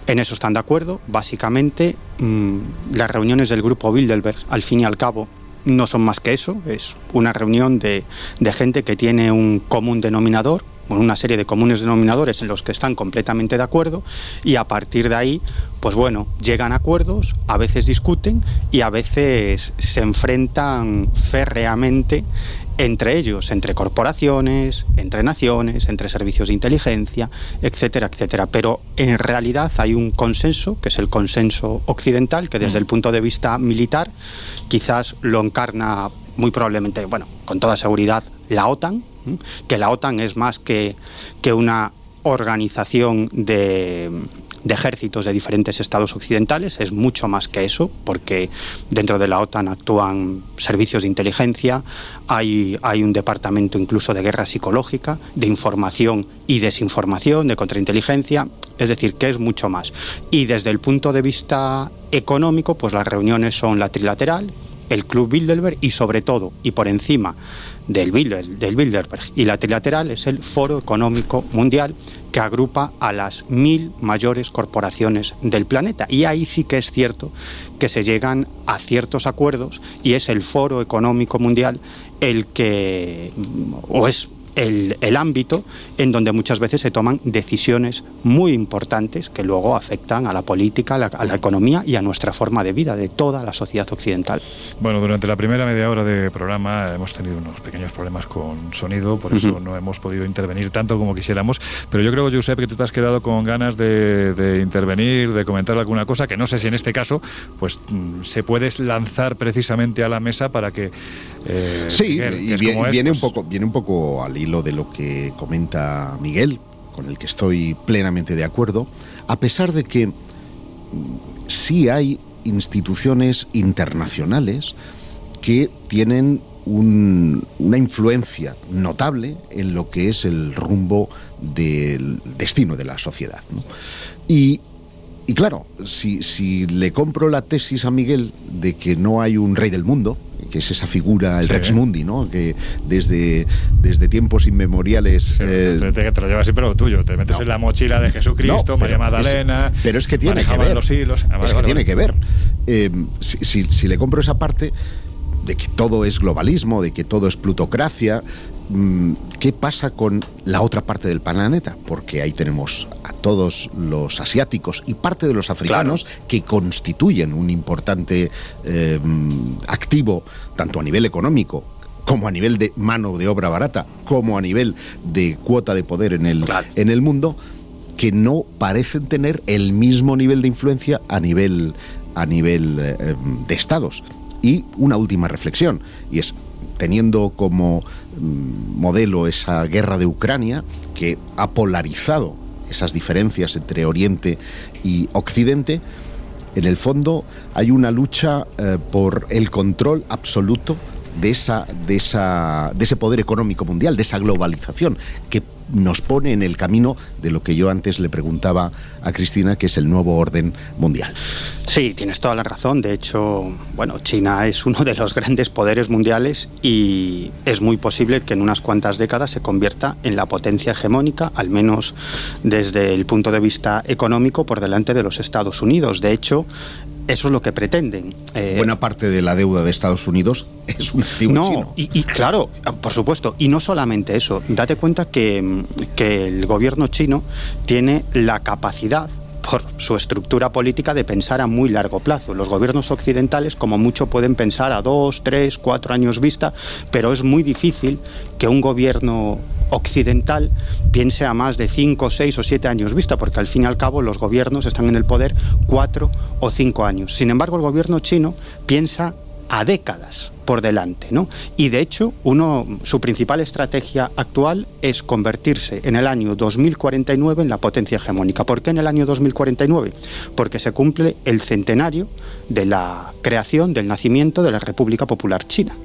[SPEAKER 11] En eso están de acuerdo. Básicamente, mmm, las reuniones del grupo Bilderberg, al fin y al cabo, no son más que eso. Es una reunión de, de gente que tiene un común denominador, una serie de comunes denominadores en los que están completamente de acuerdo y a partir de ahí, pues bueno, llegan a acuerdos, a veces discuten y a veces se enfrentan férreamente entre ellos, entre corporaciones, entre naciones, entre servicios de inteligencia, etcétera, etcétera. Pero en realidad hay un consenso, que es el consenso occidental, que desde el punto de vista militar quizás lo encarna muy probablemente, bueno, con toda seguridad, la OTAN, que la OTAN es más que, que una organización de, ejércitos de diferentes estados occidentales, es mucho más que eso, porque dentro de la OTAN actúan servicios de inteligencia, hay, hay un departamento incluso de guerra psicológica, de información y desinformación, de contrainteligencia, es decir, que es mucho más. Y desde el punto de vista económico, pues las reuniones son la trilateral, el Club Bilderberg y sobre todo, y por encima del, del Bilderberg y la trilateral, es el Foro Económico Mundial que agrupa a las mil mayores corporaciones del planeta. Y ahí sí que es cierto que se llegan a ciertos acuerdos y es el Foro Económico Mundial el que, o es el, el, ámbito en donde muchas veces se toman decisiones muy importantes que luego afectan a la política, a la, a la, economía y a nuestra forma de vida de toda la sociedad occidental.
[SPEAKER 3] Bueno, durante la primera media hora de programa hemos tenido unos pequeños problemas con sonido, por eso uh -huh. no hemos podido intervenir tanto como quisiéramos, pero yo creo, Josep, que tú te has quedado con ganas de, de intervenir, de comentar alguna cosa, que no sé si en este caso pues se puedes lanzar precisamente a la mesa para que...
[SPEAKER 4] Eh, sí, Miguel, y viene, es, viene, pues... un poco, viene un poco al hilo de lo que comenta Miguel, con el que estoy plenamente de acuerdo, a pesar de que sí hay instituciones internacionales que tienen un, una influencia notable en lo que es el rumbo del destino de la sociedad. Y, y, claro, si, si, le compro la tesis a Miguel de que no hay un rey del mundo, que es esa figura, el sí. Rex Mundi, ¿no? Que desde, desde tiempos inmemoriales.
[SPEAKER 3] Sí, eh... te, te, lo llevas siempre lo tuyo, te metes no. en la mochila de Jesucristo, no, María Magdalena.
[SPEAKER 4] Es, pero es que tiene que ver.
[SPEAKER 3] Los hilos.
[SPEAKER 4] Ah, vale, es que vale, tiene vale. que ver. Eh, si, si, si le compro esa parte de que todo es globalismo, de que todo es plutocracia, mm, ¿qué pasa con la otra parte del planeta? Porque ahí tenemos a todos los asiáticos y parte de los africanos claro. que constituyen un importante eh, activo, tanto a nivel económico como a nivel de mano de obra barata, como a nivel de cuota de poder en el, claro. en el mundo, que no parecen tener el mismo nivel de influencia a nivel, a nivel eh, de estados. Y una última reflexión, y es teniendo como mm, modelo esa guerra de Ucrania que ha polarizado esas diferencias entre Oriente y Occidente, en el fondo hay una lucha eh, por el control absoluto de, esa, de, esa, de ese poder económico mundial, de esa globalización, que nos pone en el camino de lo que yo antes le preguntaba a Cristina, que es el nuevo orden mundial.
[SPEAKER 11] Sí, tienes toda la razón. De hecho, bueno, China es uno de los grandes poderes mundiales y es muy posible que en unas cuantas décadas se convierta en la potencia hegemónica, al menos desde el punto de vista económico, por delante de los Estados Unidos. De hecho, eso es lo que pretenden.
[SPEAKER 4] Eh, Buena parte de la deuda de Estados Unidos es un activo
[SPEAKER 11] no,
[SPEAKER 4] chino.
[SPEAKER 11] Y, y, claro, por supuesto, y no solamente eso. Date cuenta que, que el gobierno chino tiene la capacidad por su estructura política de pensar a muy largo plazo. Los gobiernos occidentales como mucho pueden pensar a dos, tres, cuatro años vista, pero es muy difícil que un gobierno occidental piense a más de cinco, seis o siete años vista, porque al fin y al cabo los gobiernos están en el poder cuatro o cinco años. Sin embargo, el gobierno chino piensa a décadas por delante. ¿no? Y de hecho, uno, su principal estrategia actual es convertirse en el año 2049 en la potencia hegemónica. ¿Por qué en el año 2049? Porque se cumple el centenario de la creación, del nacimiento de la República Popular China.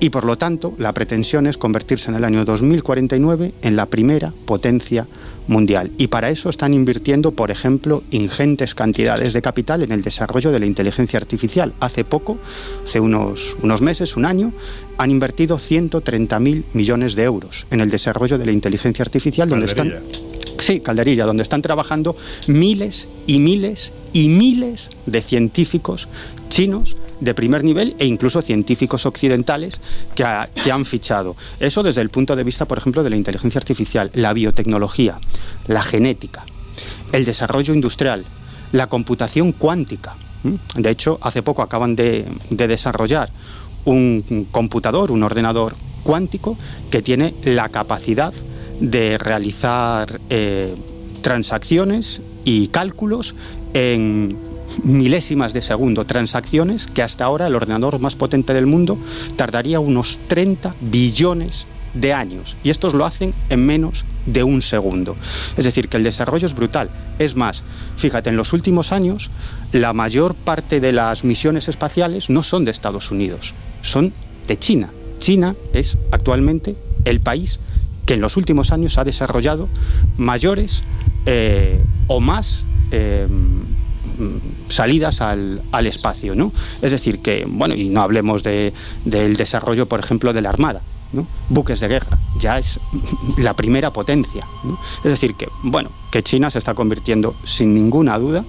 [SPEAKER 11] Y por lo tanto, la pretensión es convertirse en el año 2049 en la primera potencia mundial. Y para eso están invirtiendo, por ejemplo, ingentes cantidades de capital en el desarrollo de la inteligencia artificial. Hace poco, hace unos, unos meses, un año, han invertido 130.000 millones de euros en el desarrollo de la inteligencia artificial, donde están... Sí, Calderilla, donde están trabajando miles y miles y miles de científicos chinos de primer nivel e incluso científicos occidentales que, ha- que han fichado. Eso desde el punto de vista, por ejemplo, de la inteligencia artificial, la biotecnología, la genética, el desarrollo industrial, la computación cuántica. ¿m? De hecho, hace poco acaban de, de desarrollar un computador, un ordenador cuántico que tiene la capacidad de realizar eh, transacciones y cálculos en milésimas de segundo, transacciones que hasta ahora el ordenador más potente del mundo tardaría unos 30 billones de años y estos lo hacen en menos de un segundo. Es decir, que el desarrollo es brutal. Es más, fíjate, en los últimos años la mayor parte de las misiones espaciales no son de Estados Unidos, son de China. China es actualmente el país que en los últimos años ha desarrollado mayores eh, o más eh, salidas al, al espacio, ¿no? Es decir, que, bueno, y no hablemos de- del desarrollo, por ejemplo, de la Armada, ¿no? Buques de guerra, ya es la primera potencia. Es decir, que, bueno, que China se está convirtiendo, sin ninguna duda,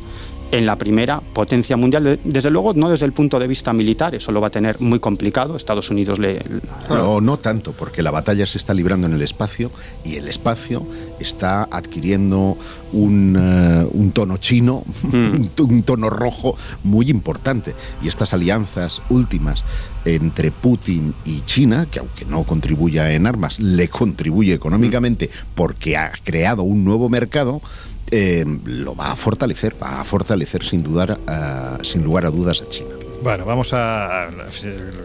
[SPEAKER 11] en la primera potencia mundial. De- Desde luego, no desde el punto de vista militar, eso lo va a tener muy complicado. Estados Unidos le.
[SPEAKER 4] No, no tanto, porque la batalla se está librando en el espacio y el espacio está adquiriendo un, eh, un tono chino, un, (laughs) to- un tono rojo muy importante. Y estas alianzas últimas entre Putin y China, que aunque no contribuya en armas, le contribuye económicamente porque ha creado un nuevo mercado, eh, lo va a fortalecer, va a fortalecer sin sin lugar a dudas a China.
[SPEAKER 3] Bueno, vamos a, a lo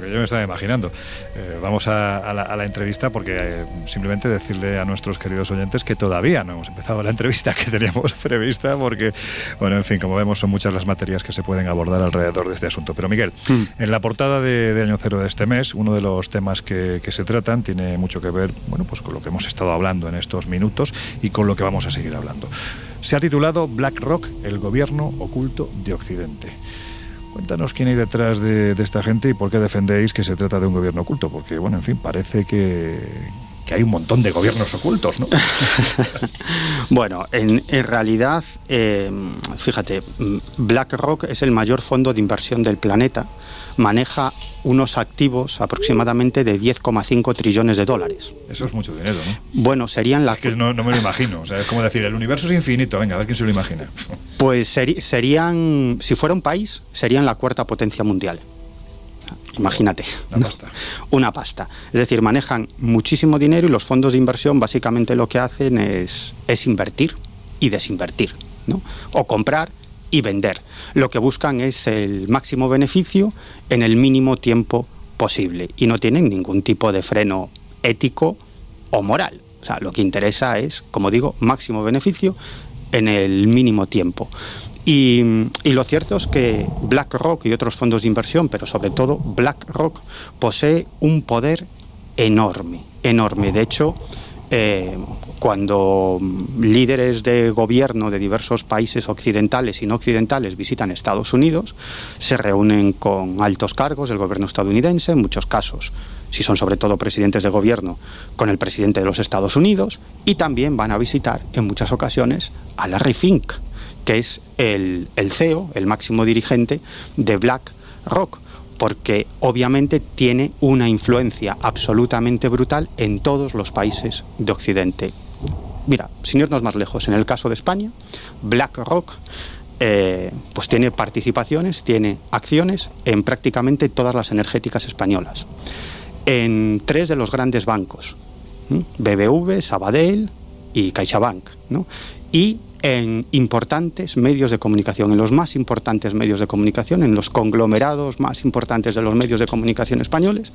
[SPEAKER 3] que yo me estaba imaginando. Eh, vamos a, a la, a la entrevista porque eh, simplemente decirle a nuestros queridos oyentes que todavía no hemos empezado la (laughs) entrevista que teníamos prevista porque, bueno, en fin, como vemos son muchas las materias que se pueden abordar alrededor de este asunto. Pero Miguel, en la portada de, de Año Cero de este mes, uno de los temas que, que se tratan tiene mucho que ver, bueno, pues con lo que hemos estado hablando en estos minutos y con lo que vamos a seguir hablando. Se ha titulado BlackRock, el gobierno oculto de Occidente. Cuéntanos quién hay detrás de, esta gente y por qué defendéis que se trata de un gobierno oculto, porque, bueno, en fin, parece que, que hay un montón de gobiernos ocultos, ¿no? (laughs)
[SPEAKER 11] Bueno, en, en realidad, eh, fíjate, BlackRock es el mayor fondo de inversión del planeta. Maneja unos activos aproximadamente de 10,5 trillones de dólares.
[SPEAKER 3] Eso es mucho dinero, ¿no?
[SPEAKER 11] Bueno, serían la
[SPEAKER 3] Es que no, no me lo imagino. O sea, es como decir, el universo es infinito. Venga, a ver quién se lo imagina. (laughs)
[SPEAKER 11] Pues serían, si fuera un país, serían la cuarta potencia mundial. Imagínate.
[SPEAKER 3] Una pasta. (laughs)
[SPEAKER 11] Una pasta. Es decir, manejan muchísimo dinero y los fondos de inversión básicamente lo que hacen es, es invertir y desinvertir, ¿no? O comprar y vender. Lo que buscan es el máximo beneficio en el mínimo tiempo posible y no tienen ningún tipo de freno ético o moral. O sea, lo que interesa es, como digo, máximo beneficio en el mínimo tiempo. Y, y lo cierto es que BlackRock y otros fondos de inversión, pero sobre todo BlackRock, posee un poder enorme, enorme. De hecho, eh, cuando líderes de gobierno de diversos países occidentales y no occidentales visitan Estados Unidos, se reúnen con altos cargos del gobierno estadounidense, en muchos casos, si son sobre todo presidentes de gobierno, con el presidente de los Estados Unidos, y también van a visitar en muchas ocasiones a Larry Fink, que es el, el CEO, el máximo dirigente de BlackRock porque obviamente tiene una influencia absolutamente brutal en todos los países de Occidente. Mira, sin irnos más lejos, en el caso de España, BlackRock eh, pues tiene participaciones, tiene acciones en prácticamente todas las energéticas españolas, en tres de los grandes bancos. BBV, Sabadell y CaixaBank, ¿no? y en importantes medios de comunicación, en los más importantes medios de comunicación, en los conglomerados más importantes de los medios de comunicación españoles,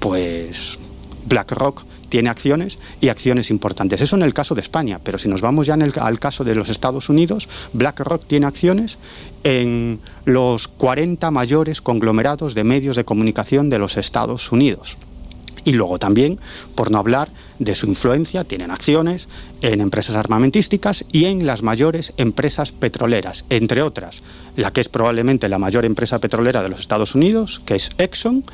[SPEAKER 11] pues BlackRock tiene acciones y acciones importantes. Eso en el caso de España, pero si nos vamos ya al caso de los Estados Unidos, BlackRock tiene acciones en los 40 mayores conglomerados de medios de comunicación de los Estados Unidos. Y luego también, por no hablar de su influencia, tienen acciones en empresas armamentísticas y en las mayores empresas petroleras, entre otras, la que es probablemente la mayor empresa petrolera de los Estados Unidos, que es Exxon,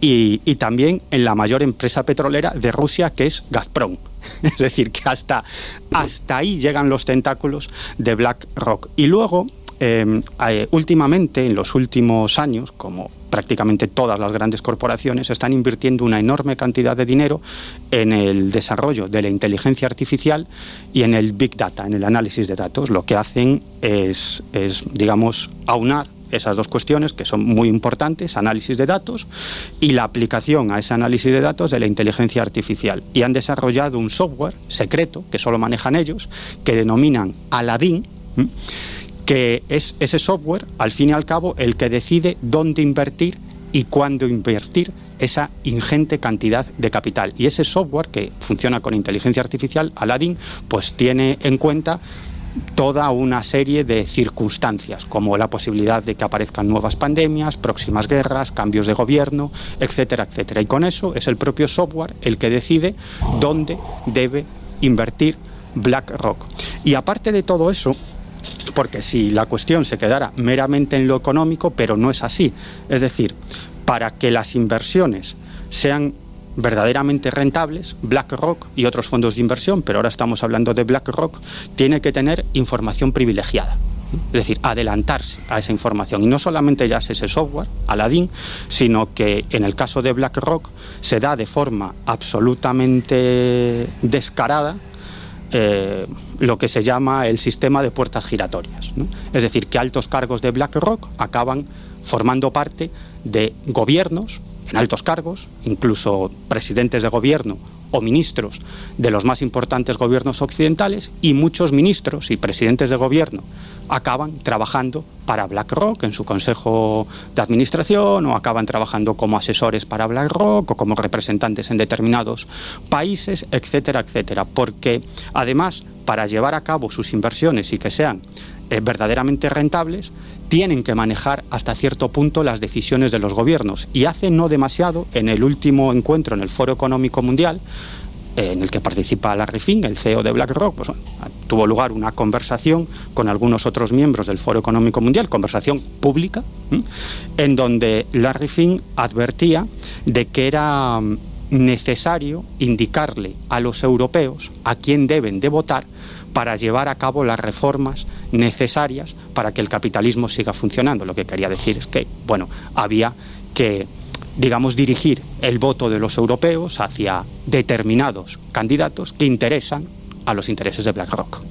[SPEAKER 11] y, y también en la mayor empresa petrolera de Rusia, que es Gazprom. (laughs) Es decir, que hasta, hasta ahí llegan los tentáculos de BlackRock. Y luego, eh, últimamente, en los últimos años, como prácticamente todas las grandes corporaciones, están invirtiendo una enorme cantidad de dinero en el desarrollo de la inteligencia artificial y en el big data, en el análisis de datos. Lo que hacen es, digamos, aunar esas dos cuestiones que son muy importantes, análisis de datos y la aplicación a ese análisis de datos de la inteligencia artificial. Y han desarrollado un software secreto que solo manejan ellos, que denominan Aladdin. Que es ese software, al fin y al cabo, el que decide dónde invertir y cuándo invertir esa ingente cantidad de capital. Y ese software que funciona con inteligencia artificial, Aladdin, pues tiene en cuenta toda una serie de circunstancias, como la posibilidad de que aparezcan nuevas pandemias, próximas guerras, cambios de gobierno, etcétera, etcétera. Y con eso es el propio software el que decide dónde debe invertir BlackRock. Y aparte de todo eso, porque si la cuestión se quedara meramente en lo económico, pero no es así. Es decir, para que las inversiones sean verdaderamente rentables, BlackRock y otros fondos de inversión, pero ahora estamos hablando de BlackRock, tiene que tener información privilegiada. Es decir, adelantarse a esa información. Y no solamente ya es ese software, Aladdin, sino que en el caso de BlackRock se da de forma absolutamente descarada eh, lo que se llama el sistema de puertas giratorias. Es decir, que altos cargos de BlackRock acaban formando parte de gobiernos en altos cargos, incluso presidentes de gobierno o ministros de los más importantes gobiernos occidentales, y muchos ministros y presidentes de gobierno acaban trabajando para BlackRock en su consejo de administración o acaban trabajando como asesores para BlackRock o como representantes en determinados países, etcétera, etcétera. Porque además, para llevar a cabo sus inversiones y que sean eh, verdaderamente rentables, tienen que manejar hasta cierto punto las decisiones de los gobiernos. Y hace no demasiado, en el último encuentro en el Foro Económico Mundial, eh, en el que participa Larry Fink, el CEO de BlackRock, pues, tuvo lugar una conversación con algunos otros miembros del Foro Económico Mundial, conversación pública, en donde Larry Fink advertía de que era mm, necesario indicarle a los europeos a quién deben de votar para llevar a cabo las reformas necesarias para que el capitalismo siga funcionando. Lo que quería decir es que, bueno, había que digamos, dirigir el voto de los europeos hacia determinados candidatos que interesan a los intereses de BlackRock.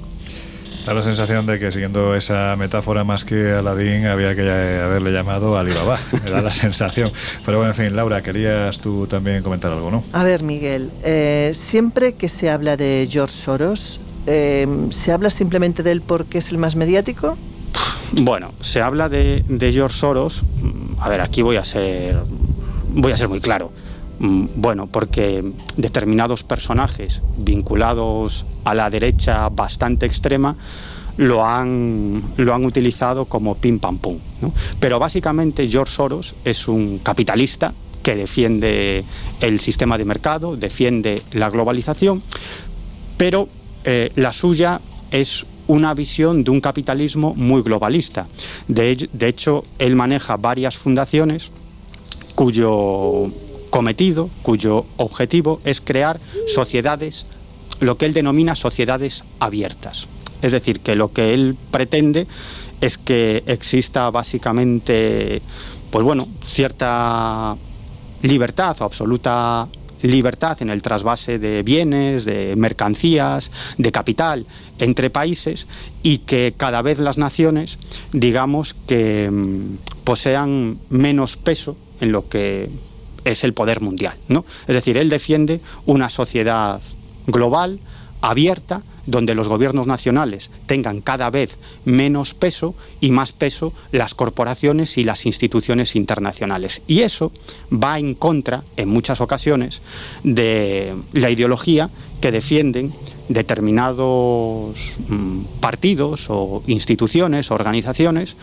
[SPEAKER 3] Da la sensación de que siguiendo esa metáfora más que Aladín había que haberle llamado Alibaba, (laughs) me da la sensación. Pero bueno, en fin, Laura, querías tú también comentar algo, ¿no?
[SPEAKER 6] A ver, Miguel, eh, siempre que se habla de George Soros, eh, ¿se habla simplemente de él porque es el más mediático?
[SPEAKER 11] Bueno, se habla de, George Soros. A ver, aquí voy a ser voy a ser muy claro. Mm, Bueno, porque determinados personajes vinculados a la derecha bastante extrema lo han, lo han utilizado como pim pam pum. Pero básicamente George Soros es un capitalista que defiende el sistema de mercado, defiende la globalización, pero eh, la suya es una visión de un capitalismo muy globalista. De, de hecho, él maneja varias fundaciones cuyo cometido, cuyo objetivo es crear sociedades, lo que él denomina sociedades abiertas. Es decir, que lo que él pretende es que exista básicamente, pues bueno, cierta libertad o absoluta libertad en el trasvase de bienes, de mercancías, de capital entre países y que cada vez las naciones, digamos, que mm, posean menos peso en lo que es el poder mundial, ¿no? Es decir, él defiende una sociedad global, abierta, donde los gobiernos nacionales tengan cada vez menos peso y más peso las corporaciones y las instituciones internacionales. Y eso va en contra, en muchas ocasiones, de la ideología que defienden determinados mm, partidos o instituciones, organizaciones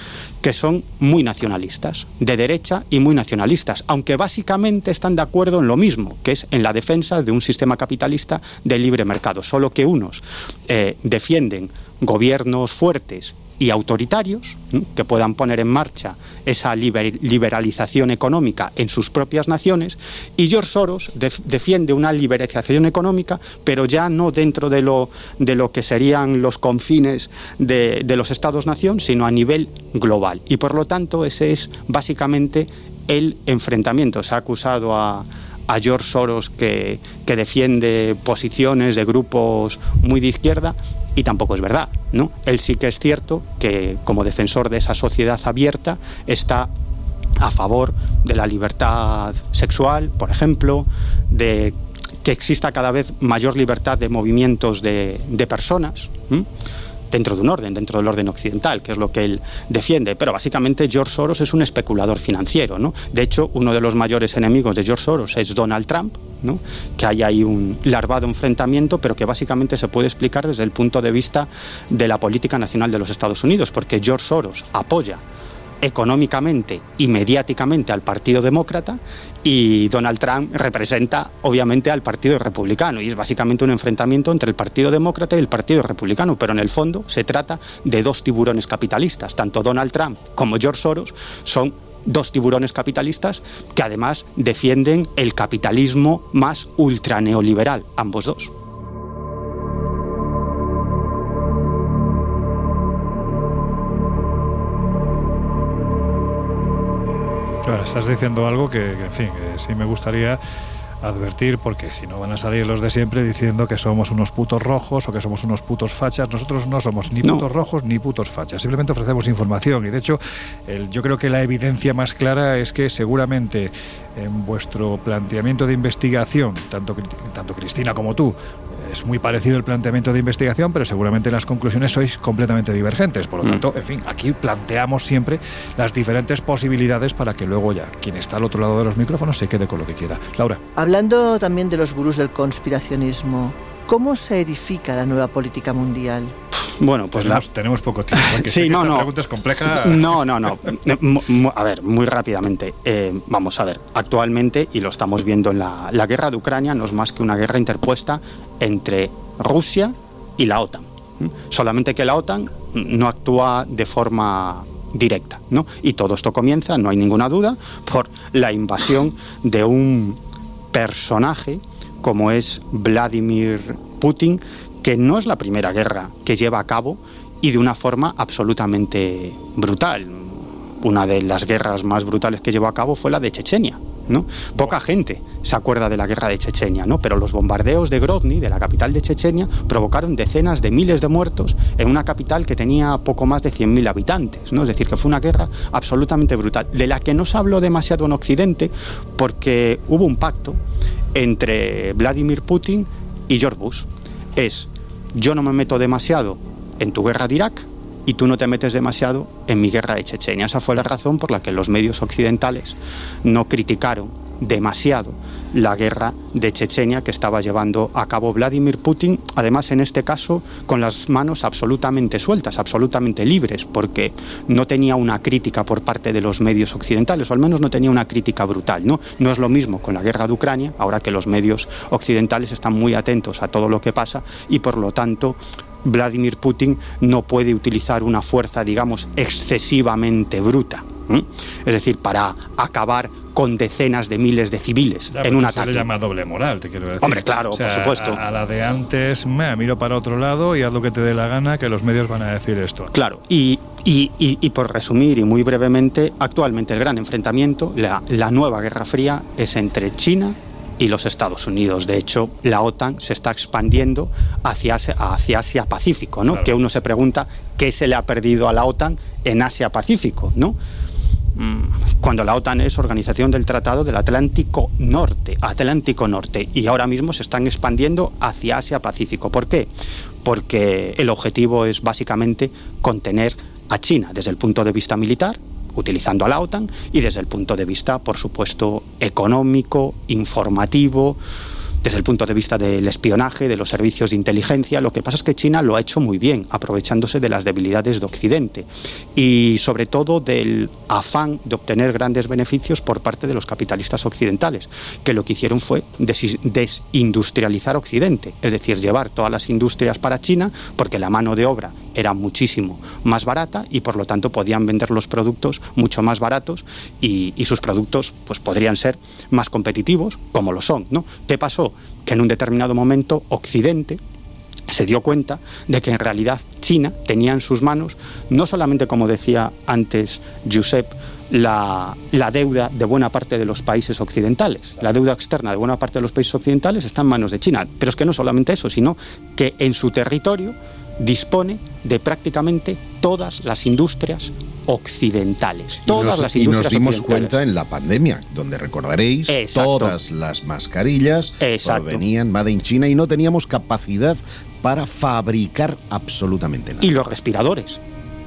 [SPEAKER 11] que son muy nacionalistas, de derecha y muy nacionalistas, aunque básicamente están de acuerdo en lo mismo, que es en la defensa de un sistema capitalista de libre mercado, solo que unos eh, defienden gobiernos fuertes y autoritarios que puedan poner en marcha esa liberalización económica en sus propias naciones. Y George Soros defiende una liberalización económica pero ya no dentro de lo, de lo que serían los confines de, de los estados-nación sino a nivel global. Y por lo tanto ese es básicamente el enfrentamiento. Se ha acusado a, a George Soros que, que, defiende posiciones de grupos muy de izquierda y tampoco es verdad. ¿no? Él sí que es cierto que como defensor de esa sociedad abierta está a favor de la libertad sexual, por ejemplo, de que exista cada vez mayor libertad de movimientos de, de personas. Dentro de un orden, dentro del orden occidental, que es lo que él defiende. Pero básicamente George Soros es un especulador financiero. ¿no? De hecho, uno de los mayores enemigos de George Soros es Donald Trump, ¿no? que hay ahí un larvado enfrentamiento, pero que básicamente se puede explicar desde el punto de vista de la política nacional de los Estados Unidos, porque George Soros apoya económicamente y mediáticamente al Partido Demócrata y Donald Trump representa obviamente al Partido Republicano. Y es básicamente un enfrentamiento entre el Partido Demócrata y el Partido Republicano, pero en el fondo se trata de dos tiburones capitalistas, tanto Donald Trump como George Soros son dos tiburones capitalistas que además defienden el capitalismo más ultraneoliberal, ambos dos.
[SPEAKER 3] Claro, estás diciendo algo que, que, en fin, que sí me gustaría advertir, porque si no van a salir los de siempre diciendo que somos unos putos rojos o que somos unos putos fachas. Nosotros no somos ni putos no. rojos ni putos fachas, simplemente ofrecemos información. Y de hecho, el, yo creo que la evidencia más clara es que seguramente en vuestro planteamiento de investigación, tanto, tanto Cristina como tú, es muy parecido el planteamiento de investigación, pero seguramente las conclusiones sois completamente divergentes. Por lo tanto, en fin, aquí planteamos siempre las diferentes posibilidades para que luego ya quien está al otro lado de los micrófonos se quede con lo que quiera. Laura.
[SPEAKER 6] Hablando también de los gurús del conspiracionismo, ¿cómo se edifica la nueva política mundial?
[SPEAKER 11] Bueno, pues
[SPEAKER 3] tenemos,
[SPEAKER 11] la...
[SPEAKER 3] tenemos poco tiempo. ¿eh? (laughs)
[SPEAKER 11] sí, no, no.
[SPEAKER 3] pregunta es compleja.
[SPEAKER 11] No, no, no. a ver, muy rápidamente. Eh, vamos a ver. Actualmente, y lo estamos viendo en la, la guerra de Ucrania, no es más que una guerra interpuesta entre Rusia y la OTAN. Solamente que la OTAN no actúa de forma directa, ¿no? Y todo esto comienza, no hay ninguna duda, por la invasión de un personaje como es Vladimir Putin, que no es la primera guerra que lleva a cabo y de una forma absolutamente brutal. Una de las guerras más brutales que llevó a cabo fue la de Chechenia. Poca gente se acuerda de la guerra de Chechenia, ¿no? pero los bombardeos de Grozny, de la capital de Chechenia, provocaron decenas de miles de muertos en una capital que tenía poco más de 100.000 habitantes. Es decir, que fue una guerra absolutamente brutal, de la que no se habló demasiado en Occidente porque hubo un pacto entre Vladimir Putin y George Bush. Es, yo no me meto demasiado en tu guerra de Irak, y tú no te metes demasiado en mi guerra de Chechenia. Esa fue la razón por la que los medios occidentales no criticaron demasiado la guerra de Chechenia que estaba llevando a cabo Vladimir Putin, además en este caso con las manos absolutamente sueltas, absolutamente libres, porque no tenía una crítica por parte de los medios occidentales, o al menos no tenía una crítica brutal. No, no es lo mismo con la guerra de Ucrania, ahora que los medios occidentales están muy atentos a todo lo que pasa y por lo tanto Vladimir Putin no puede utilizar una fuerza, digamos, excesivamente bruta. ¿eh? Es decir, para acabar con decenas de miles de civiles
[SPEAKER 3] ya,
[SPEAKER 11] en un ataque.
[SPEAKER 3] Se le llama doble moral, te quiero decir.
[SPEAKER 11] Hombre, claro,
[SPEAKER 3] o sea,
[SPEAKER 11] por supuesto.
[SPEAKER 3] A, a, la de antes, me miro para otro lado y haz lo que te dé la gana, que los medios van a decir esto.
[SPEAKER 11] Claro, y, y, y, y por resumir y muy brevemente, actualmente el gran enfrentamiento, la, la nueva Guerra Fría, es entre China y los Estados Unidos. De hecho, la OTAN se está expandiendo hacia, hacia Asia-Pacífico, ¿no? Claro. Que uno se pregunta qué se le ha perdido a la OTAN en Asia-Pacífico, ¿no? mm, cuando la OTAN es Organización del Tratado del Atlántico Norte, Atlántico Norte, y ahora mismo se están expandiendo hacia Asia-Pacífico. ¿Por qué? Porque el objetivo es básicamente contener a China desde el punto de vista militar, utilizando a la OTAN, y desde el punto de vista, por supuesto, económico, informativo, desde el punto de vista del espionaje, de los servicios de inteligencia. Lo que pasa es que China lo ha hecho muy bien, aprovechándose de las debilidades de Occidente y sobre todo del afán de obtener grandes beneficios por parte de los capitalistas occidentales, que lo que hicieron fue des- desindustrializar Occidente, es decir, llevar todas las industrias para China, porque la mano de obra era muchísimo más barata y por lo tanto podían vender los productos mucho más baratos y, y sus productos pues podrían ser más competitivos, como lo son. ¿no? ¿Qué pasó? Que en un determinado momento Occidente se dio cuenta de que en realidad China tenía en sus manos, no solamente como decía antes Josep, la, la, deuda de buena parte de los países occidentales. La deuda externa de buena parte de los países occidentales está en manos de China. Pero es que no solamente eso, sino que en su territorio dispone de prácticamente todas las industrias occidentales. Todas
[SPEAKER 4] y nos,
[SPEAKER 11] las
[SPEAKER 4] y
[SPEAKER 11] industrias
[SPEAKER 4] nos dimos cuenta en la pandemia, donde recordaréis,
[SPEAKER 11] Exacto.
[SPEAKER 4] todas las mascarillas
[SPEAKER 11] Exacto.
[SPEAKER 4] venían Made in China y no teníamos capacidad para fabricar absolutamente nada.
[SPEAKER 11] Y los respiradores.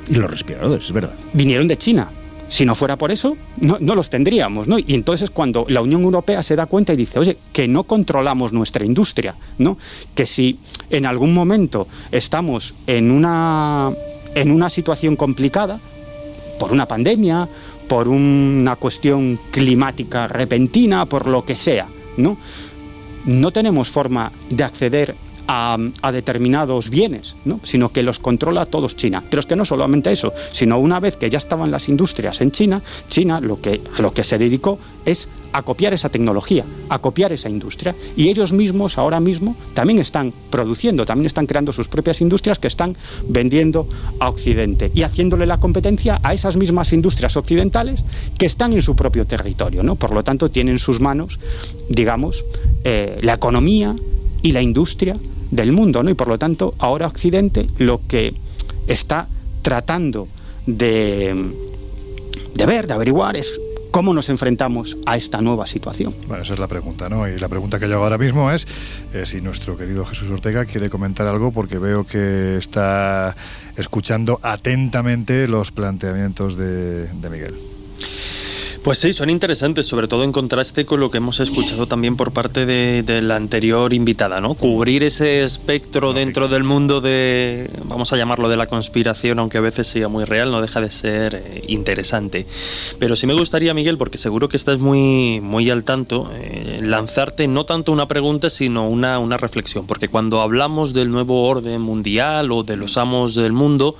[SPEAKER 4] Y los respiradores, es verdad.
[SPEAKER 11] Vinieron de China. Si no fuera por eso, no, los tendríamos, ¿no? Y entonces cuando la Unión Europea se da cuenta y dice, oye, que no controlamos nuestra industria, ¿no? Que si en algún momento estamos en una, en una situación complicada, por una pandemia, por una cuestión climática repentina, por lo que sea, ¿no? No tenemos forma de acceder a, determinados bienes, ¿no? sino que los controla todos China. Pero es que no solamente eso, sino una vez que ya estaban las industrias en China, China lo que, a lo que se dedicó es a copiar esa tecnología, a copiar esa industria. Y ellos mismos ahora mismo también están produciendo, también están creando sus propias industrias que están vendiendo a Occidente y haciéndole la competencia a esas mismas industrias occidentales que están en su propio territorio. Por lo tanto, tienen en sus manos, digamos, eh, la economía y la industria del mundo, ¿no? Y por lo tanto, ahora Occidente lo que está tratando de, de ver, de averiguar, es cómo nos enfrentamos a esta nueva situación.
[SPEAKER 3] Bueno, esa es la pregunta, ¿no? Y la pregunta que yo hago ahora mismo es eh, si nuestro querido Jesús Ortega quiere comentar algo, porque veo que está escuchando atentamente los planteamientos de, de Miguel.
[SPEAKER 5] Pues sí, son interesantes, sobre todo en contraste con lo que hemos escuchado también por parte de, de la anterior invitada, ¿no? Cubrir ese espectro dentro del mundo de, vamos a llamarlo de la conspiración, aunque a veces sea muy real, no deja de ser eh, interesante. Pero sí me gustaría, Miguel, porque seguro que estás muy, muy al tanto, eh, lanzarte no tanto una pregunta, sino una, una reflexión, porque cuando hablamos del nuevo orden mundial o de los amos del mundo,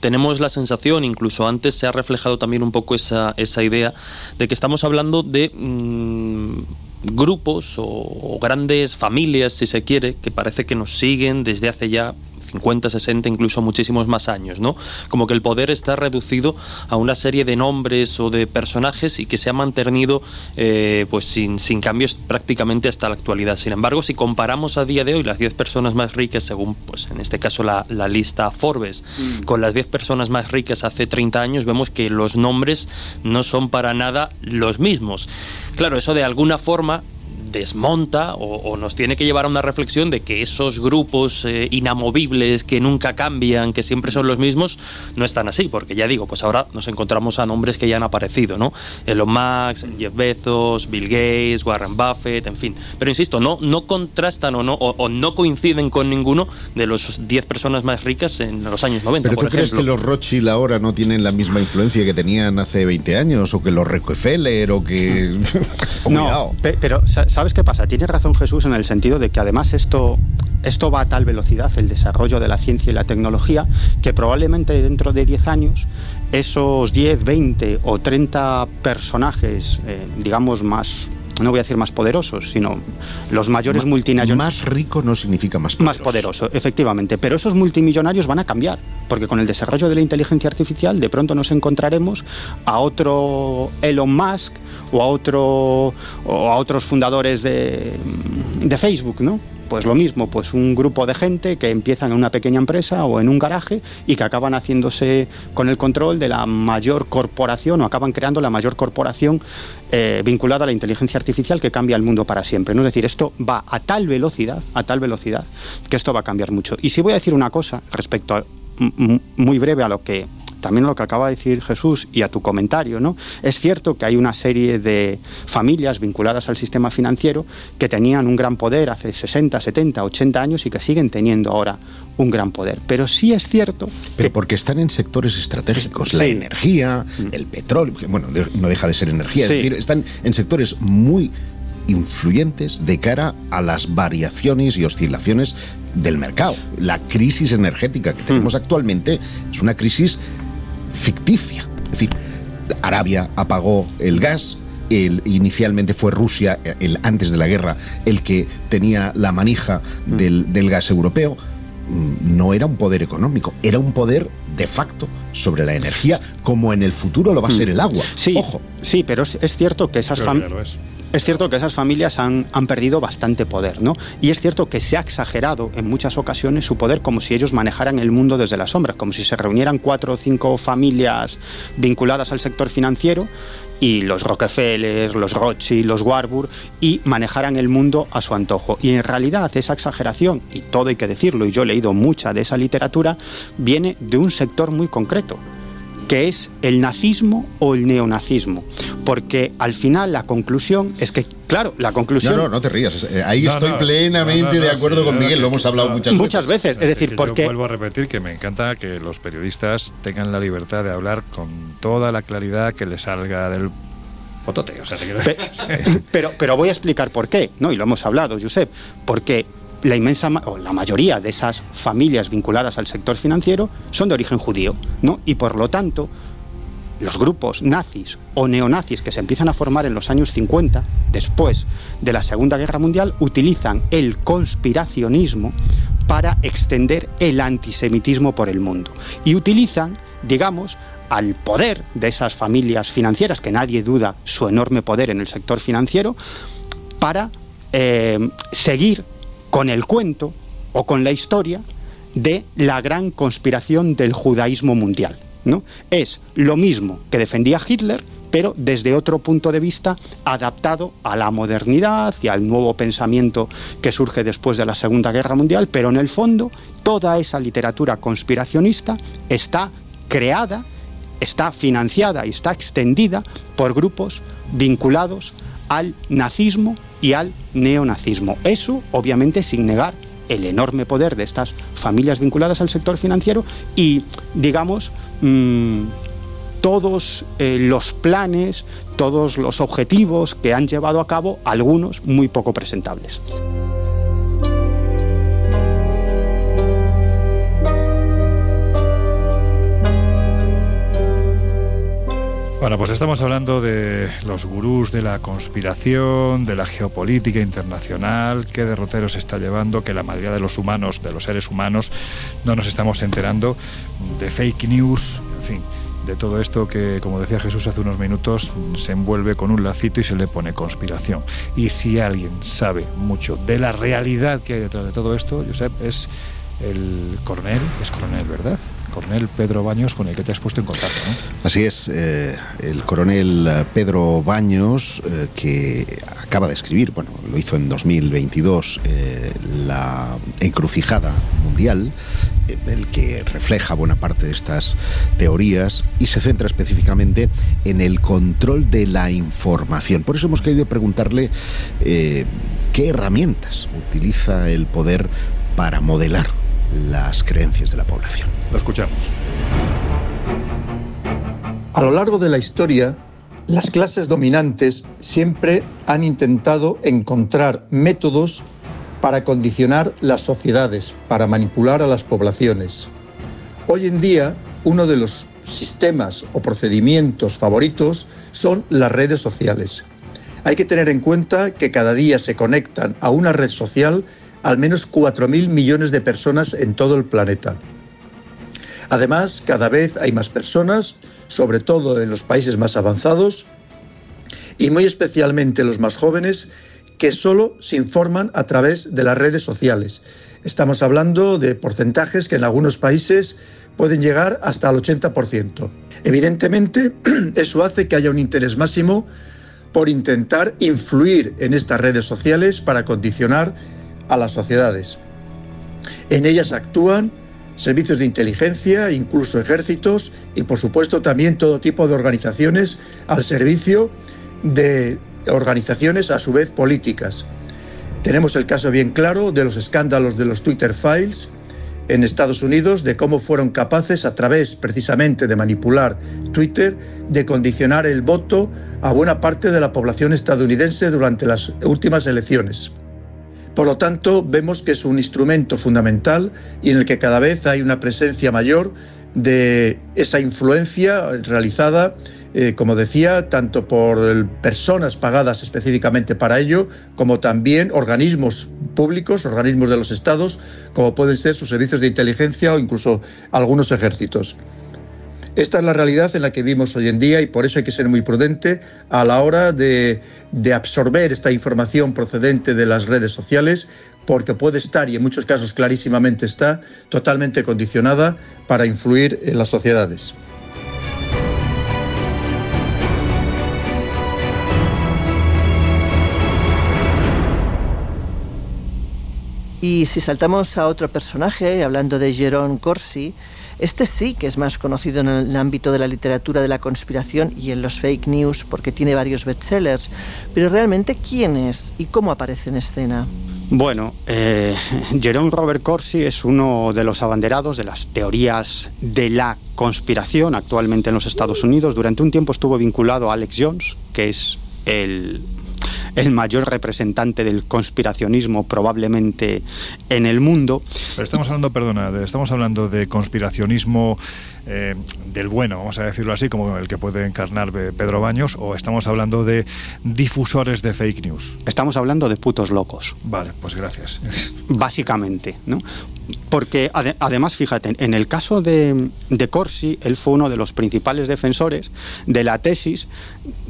[SPEAKER 5] tenemos la sensación, incluso antes se ha reflejado también un poco esa, esa idea, de que estamos hablando de mmm, grupos o, grandes familias, si se quiere, que parece que nos siguen desde hace ya 50, 60, incluso muchísimos más años, ¿no? Como que el poder está reducido a una serie de nombres o de personajes y que se ha mantenido eh, pues sin, sin, cambios prácticamente hasta la actualidad. Sin embargo, si comparamos a día de hoy las 10 personas más ricas, según pues en este caso la, la lista Forbes, mm. con las 10 personas más ricas hace 30 años, vemos que los nombres no son para nada los mismos. Claro, eso de alguna forma desmonta o, o, nos tiene que llevar a una reflexión de que esos grupos eh, inamovibles que nunca cambian, que siempre son los mismos, no están así, porque ya digo, pues ahora nos encontramos a nombres que ya han aparecido, ¿no? Elon Musk, Jeff Bezos, Bill Gates, Warren Buffett, en fin. Pero insisto, no, no contrastan o no, o, o no coinciden con ninguno de los 10 personas más ricas en los años 90,
[SPEAKER 4] ¿Pero
[SPEAKER 5] por
[SPEAKER 4] tú
[SPEAKER 5] ejemplo.
[SPEAKER 4] crees que los Rothschild ahora no tienen la misma influencia que tenían hace 20 años? ¿O que los Rockefeller? ¿O que...?
[SPEAKER 11] no, (laughs) pero ¿sabes qué pasa? Tiene razón Jesús en el sentido de que además esto, esto va a tal velocidad, el desarrollo de la ciencia y la tecnología, que probablemente dentro de 10 años esos 10, 20 o 30 personajes, eh, digamos, más no voy a decir más poderosos, sino los mayores
[SPEAKER 4] Ma
[SPEAKER 11] multimillonarios.
[SPEAKER 4] Más rico no significa más poderoso.
[SPEAKER 11] Más poderoso, efectivamente. Pero esos multimillonarios van a cambiar, porque con el desarrollo de la inteligencia artificial de pronto nos encontraremos a otro Elon Musk o a, otro, o a otros fundadores de, de Facebook, ¿no? Pues lo mismo, pues un grupo de gente que empiezan en una pequeña empresa o en un garaje y que acaban haciéndose con el control de la mayor corporación o acaban creando la mayor corporación eh, vinculada a la inteligencia artificial que cambia el mundo para siempre. ¿no? Es decir, esto va a tal velocidad, a tal velocidad, que esto va a cambiar mucho. Y si voy a decir una cosa respecto a, muy breve a lo que también lo que acaba de decir Jesús y a tu comentario, ¿no? Es cierto que hay una serie de familias vinculadas al sistema financiero que tenían un gran poder hace 60, 70, 80 años y que siguen teniendo ahora un gran poder. Pero sí es cierto.
[SPEAKER 4] Pero porque están en sectores estratégicos, la energía, mm. el petróleo, bueno, no deja de ser energía, es decir, están en sectores muy influyentes de cara a las variaciones y oscilaciones del mercado. La crisis energética que tenemos mm. actualmente es una crisis ficticia. Es decir, Arabia apagó el gas, el, inicialmente fue Rusia, el, antes de la guerra, el que tenía la manija mm. del, gas europeo. Mm, no era un poder económico, era un poder de facto sobre la energía, como en el futuro lo va a ser mm. el agua.
[SPEAKER 11] Sí,
[SPEAKER 4] Ojo.
[SPEAKER 11] Sí, pero es, cierto que esas familias es cierto que esas familias han, han, perdido bastante poder, ¿no? Y es cierto que se ha exagerado en muchas ocasiones su poder como si ellos manejaran el mundo desde la sombra, como si se reunieran cuatro o cinco familias vinculadas al sector financiero y los Rockefeller, los Rothschild, los Warburg y manejaran el mundo a su antojo. Y en realidad esa exageración, y todo hay que decirlo, y yo he leído mucha de esa literatura, viene de un sector muy concreto, que es el nazismo o el neonazismo. Porque al final la conclusión es que, claro, la conclusión...
[SPEAKER 4] No, no, no te rías. Ahí estoy plenamente de acuerdo con Miguel, lo hemos hablado muchas
[SPEAKER 11] veces. Muchas veces, es decir, porque...
[SPEAKER 3] vuelvo a repetir que me encanta que los periodistas tengan la libertad de hablar con toda la claridad que les salga del potote. O sea, (laughs)
[SPEAKER 11] pero, pero voy a explicar por qué, ¿no? Y lo hemos hablado, Josep. Porque la inmensa o la mayoría de esas familias vinculadas al sector financiero son de origen judío, ¿no? Y por lo tanto, los grupos nazis o neonazis que se empiezan a formar en los años 50, después de la Segunda Guerra Mundial, utilizan el conspiracionismo para extender el antisemitismo por el mundo. Y utilizan, digamos, al poder de esas familias financieras, que nadie duda su enorme poder en el sector financiero, para eh, seguir con el cuento o con la historia de la gran conspiración del judaísmo mundial. ¿no? Es lo mismo que defendía Hitler, pero desde otro punto de vista adaptado a la modernidad y al nuevo pensamiento que surge después de la Segunda Guerra Mundial, pero en el fondo toda esa literatura conspiracionista está creada, está financiada y está extendida por grupos vinculados al nazismo y al neonazismo. Eso, obviamente, sin negar el enorme poder de estas familias vinculadas al sector financiero y, digamos, mm, todos eh, los planes, todos los objetivos que han llevado a cabo algunos muy poco presentables.
[SPEAKER 3] Bueno, pues estamos hablando de los gurús de la conspiración, de la geopolítica internacional, qué derroteros está llevando, que la mayoría de los humanos, de los seres humanos, no nos estamos enterando de fake news, en fin, de todo esto que, como decía Jesús hace unos minutos, se envuelve con un lacito y se le pone conspiración. Y si alguien sabe mucho de la realidad que hay detrás de todo esto, Josep, es el coronel, es coronel, ¿verdad? Coronel Pedro Baños, con el que te has puesto en contacto.
[SPEAKER 4] Así es, eh, el coronel eh, Pedro Baños, eh, que acaba de escribir, bueno, lo hizo en 2022, La encrucijada mundial, el que refleja buena parte de estas teorías y se centra específicamente en el control de la información. Por eso hemos querido preguntarle qué herramientas utiliza el poder para modelar las creencias de la población.
[SPEAKER 3] Lo escuchamos.
[SPEAKER 12] A lo largo de la historia, las clases dominantes siempre han intentado encontrar métodos para condicionar las sociedades, para manipular a las poblaciones. Hoy en día, uno de los sistemas o procedimientos favoritos son las redes sociales. Hay que tener en cuenta que cada día se conectan a una red social al menos 4.000 millones de personas en todo el planeta. Además, cada vez hay más personas, sobre todo en los países más avanzados, y muy especialmente los más jóvenes, que solo se informan a través de las redes sociales. Estamos hablando de porcentajes que en algunos países pueden llegar hasta el 80%. Evidentemente, (clears throat) eso hace que haya un interés máximo por intentar influir en estas redes sociales para condicionar a las sociedades. En ellas actúan servicios de inteligencia, incluso ejércitos y por supuesto también todo tipo de organizaciones al servicio de organizaciones a su vez políticas. Tenemos el caso bien claro de los escándalos de los Twitter Files en Estados Unidos, de cómo fueron capaces a través precisamente de manipular Twitter, de condicionar el voto a buena parte de la población estadounidense durante las últimas elecciones. Por lo tanto, vemos que es un instrumento fundamental y en el que cada vez hay una presencia mayor de esa influencia realizada, eh, como decía, tanto por personas pagadas específicamente para ello, como también organismos públicos, organismos de los estados, como pueden ser sus servicios de inteligencia o incluso algunos ejércitos. Esta es la realidad en la que vivimos hoy en día y por eso hay que ser muy prudente a la hora de, de, absorber esta información procedente de las redes sociales, porque puede estar, y en muchos casos clarísimamente está, totalmente condicionada para influir en las sociedades.
[SPEAKER 6] Y si saltamos a otro personaje, hablando de Jerón Corsi, este sí que es más conocido en el ámbito de la literatura de la conspiración y en los fake news porque tiene varios bestsellers. Pero realmente, ¿quién es y cómo aparece en escena?
[SPEAKER 11] Bueno, eh, Jerome Robert Corsi es uno de los abanderados de las teorías de la conspiración actualmente en los Estados Unidos. Durante un tiempo estuvo vinculado a Alex Jones, que es el el mayor representante del conspiracionismo probablemente en el mundo.
[SPEAKER 3] Pero estamos hablando, perdona, estamos hablando de conspiracionismo eh, del bueno, vamos a decirlo así, como el que puede encarnar Pedro Baños, o estamos hablando de difusores de fake news?
[SPEAKER 11] Estamos hablando de putos locos.
[SPEAKER 3] Vale, pues gracias. (laughs)
[SPEAKER 11] Básicamente, ¿no? Porque ade además, fíjate, en el caso de, de Corsi, él fue uno de los principales defensores de la tesis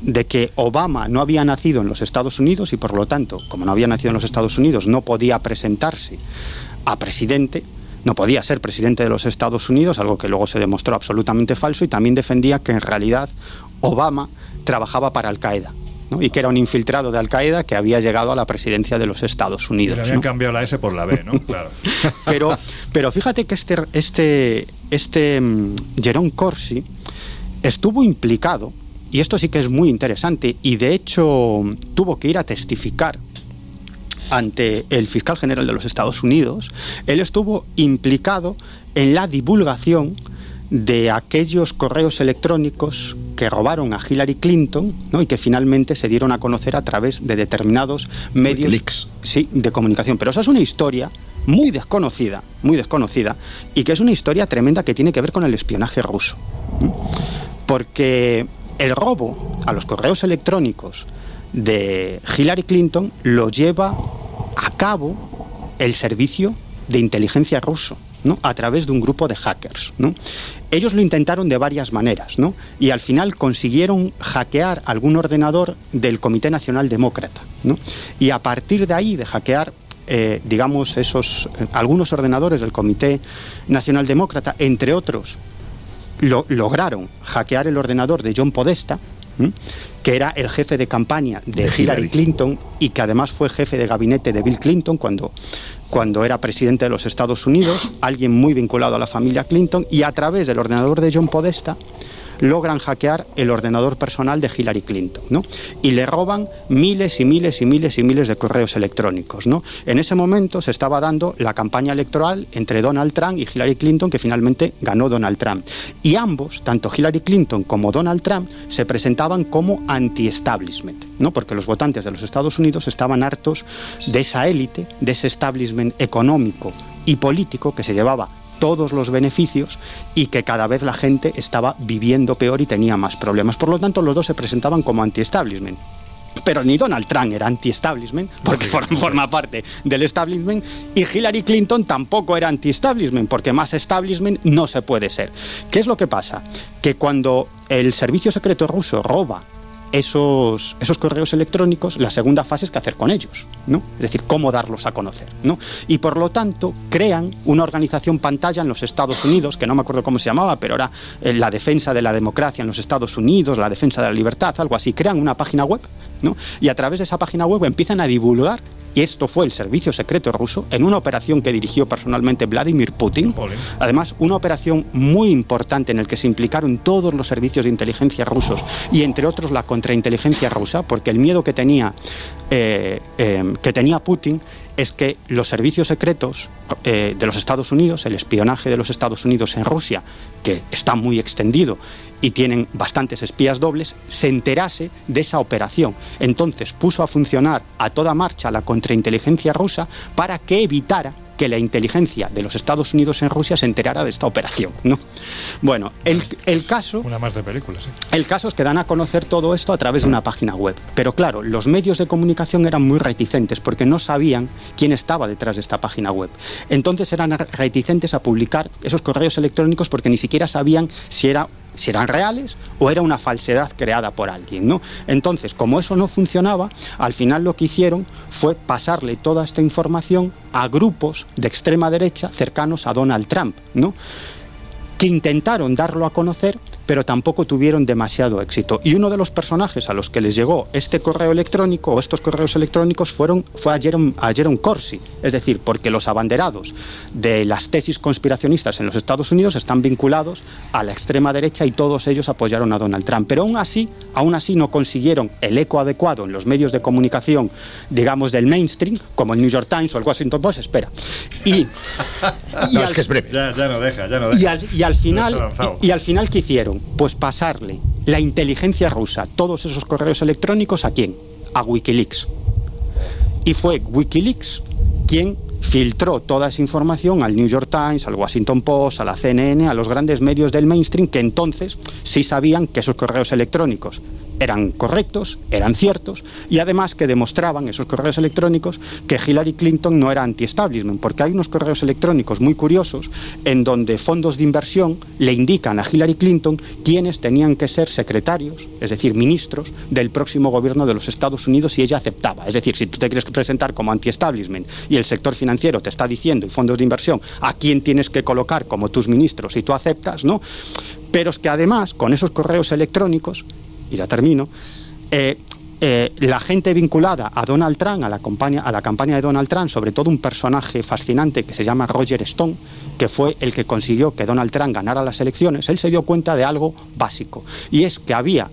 [SPEAKER 11] de que Obama no había nacido en los Estados Unidos y por lo tanto, como no había nacido en los Estados Unidos, no podía presentarse a presidente no podía ser presidente de los Estados Unidos, algo que luego se demostró absolutamente falso, y también defendía que en realidad Obama trabajaba para Al Qaeda. ¿no? y que era un infiltrado de Al Qaeda que había llegado a la presidencia de los Estados Unidos.
[SPEAKER 3] Le habían
[SPEAKER 11] ¿no?
[SPEAKER 3] cambiado la S por la B, ¿no? (laughs) Claro.
[SPEAKER 11] pero, pero fíjate que este, este, este um, Jerome Corsi estuvo implicado, y esto sí que es muy interesante, y de hecho tuvo que ir a testificar ante el fiscal general de los Estados Unidos, él estuvo implicado en la divulgación de aquellos correos electrónicos que robaron a Hillary Clinton ¿no? y que finalmente se dieron a conocer a través de determinados medios sí, de comunicación. Pero esa es una historia muy desconocida, muy desconocida, y que es una historia tremenda que tiene que ver con el espionaje ruso. Porque el robo a los correos electrónicos de Hillary Clinton lo lleva a cabo el servicio de inteligencia ruso. ¿no? a través de un grupo de hackers. ¿no? Ellos lo intentaron de varias maneras ¿no? y al final consiguieron hackear algún ordenador del Comité Nacional Demócrata. ¿no? Y a partir de ahí, de hackear eh, digamos, esos, algunos ordenadores del Comité Nacional Demócrata, entre otros, lo, lograron hackear el ordenador de John Podesta, ¿m? que era el jefe de campaña de, de Hillary. Hillary Clinton y que además fue jefe de gabinete de Bill Clinton cuando, cuando era presidente de los Estados Unidos, alguien muy vinculado a la familia Clinton, y a través del ordenador de John Podesta logran hackear el ordenador personal de Hillary Clinton, ¿no? Y le roban miles y miles y miles y miles de correos electrónicos, ¿no? En ese momento se estaba dando la campaña electoral entre Donald Trump y Hillary Clinton, que finalmente ganó Donald Trump. Y ambos, tanto Hillary Clinton como Donald Trump, se presentaban como anti-establishment, ¿no? Porque los votantes de los Estados Unidos estaban hartos de esa élite, de ese establishment económico y político que se llevaba todos los beneficios y que cada vez la gente estaba viviendo peor y tenía más problemas. Por lo tanto, los dos se presentaban como anti-establishment. Pero ni Donald Trump era anti-establishment, porque forma parte del establishment, y Hillary Clinton tampoco era anti-establishment, porque más establishment no se puede ser. ¿Qué es lo que pasa? Que cuando el servicio secreto ruso roba esos, esos correos electrónicos, la segunda fase es qué hacer con ellos, ¿no? Es decir, cómo darlos a conocer, ¿no? Y por lo tanto, crean una organización pantalla en los Estados Unidos, que no me acuerdo cómo se llamaba, pero era eh, la defensa de la democracia en los Estados Unidos, la defensa de la libertad, algo así. Crean una página web, ¿no? Y a través de esa página web empiezan a divulgar y esto fue el servicio secreto ruso en una operación que dirigió personalmente Vladimir Putin. Además, una operación muy importante en la que se implicaron todos los servicios de inteligencia rusos y entre otros la contrainteligencia rusa, porque el miedo que tenía, eh, eh, que tenía Putin es que los servicios secretos eh, de los Estados Unidos, el espionaje de los Estados Unidos en Rusia, que está muy extendido y tienen bastantes espías dobles, se enterase de esa operación. Entonces puso a funcionar a toda marcha la contrainteligencia rusa para que evitara que la inteligencia de los Estados Unidos en Rusia se enterara de esta operación. ¿no? Bueno, el, el caso...
[SPEAKER 3] Una más de películas, sí.
[SPEAKER 11] El caso es que dan a conocer todo esto a través de una página web. Pero claro, los medios de comunicación eran muy reticentes porque no sabían quién estaba detrás de esta página web. Entonces eran reticentes a publicar esos correos electrónicos porque ni siquiera sabían si era si eran reales o era una falsedad creada por alguien, ¿no? Entonces, como eso no funcionaba, al final lo que hicieron fue pasarle toda esta información a grupos de extrema derecha cercanos a Donald Trump, ¿no? que intentaron darlo a conocer, pero tampoco tuvieron demasiado éxito. Y uno de los personajes a los que les llegó este correo electrónico o estos correos electrónicos fueron, fue a Jerome, a Jerome Corsi, es decir, porque los abanderados de las tesis conspiracionistas en los Estados Unidos están vinculados a la extrema derecha y todos ellos apoyaron a Donald Trump. Pero aún así, aún así no consiguieron el eco adecuado en los medios de comunicación, digamos, del mainstream, como el New York Times o el Washington Post, espera. Y, (laughs) y
[SPEAKER 3] No,
[SPEAKER 11] al-
[SPEAKER 3] es que es breve. Ya, ya no deja, ya no deja.
[SPEAKER 11] y al, y final, y al final, ¿qué hicieron? Pues pasarle la inteligencia rusa, todos esos correos electrónicos, ¿a quién? A Wikileaks. Y fue Wikileaks quien filtró toda esa información al New York Times, al Washington Post, a la CNN, a los grandes medios del mainstream que entonces sí sabían que esos correos electrónicos eran correctos, eran ciertos y además que demostraban esos correos electrónicos que Hillary Clinton no era anti-establishment, porque hay unos correos electrónicos muy curiosos en donde fondos de inversión le indican a Hillary Clinton quiénes tenían que ser secretarios, es decir, ministros del próximo gobierno de los Estados Unidos si ella aceptaba. Es decir, si tú te quieres presentar como anti-establishment y el sector financiero te está diciendo y fondos de inversión a quién tienes que colocar como tus ministros si tú aceptas, ¿no? Pero es que además con esos correos electrónicos y ya termino, eh, eh, la gente vinculada a Donald Trump, a la, campaña, a la campaña de Donald Trump, sobre todo un personaje fascinante que se llama Roger Stone, que fue el que consiguió que Donald Trump ganara las elecciones, él se dio cuenta de algo básico, y es que había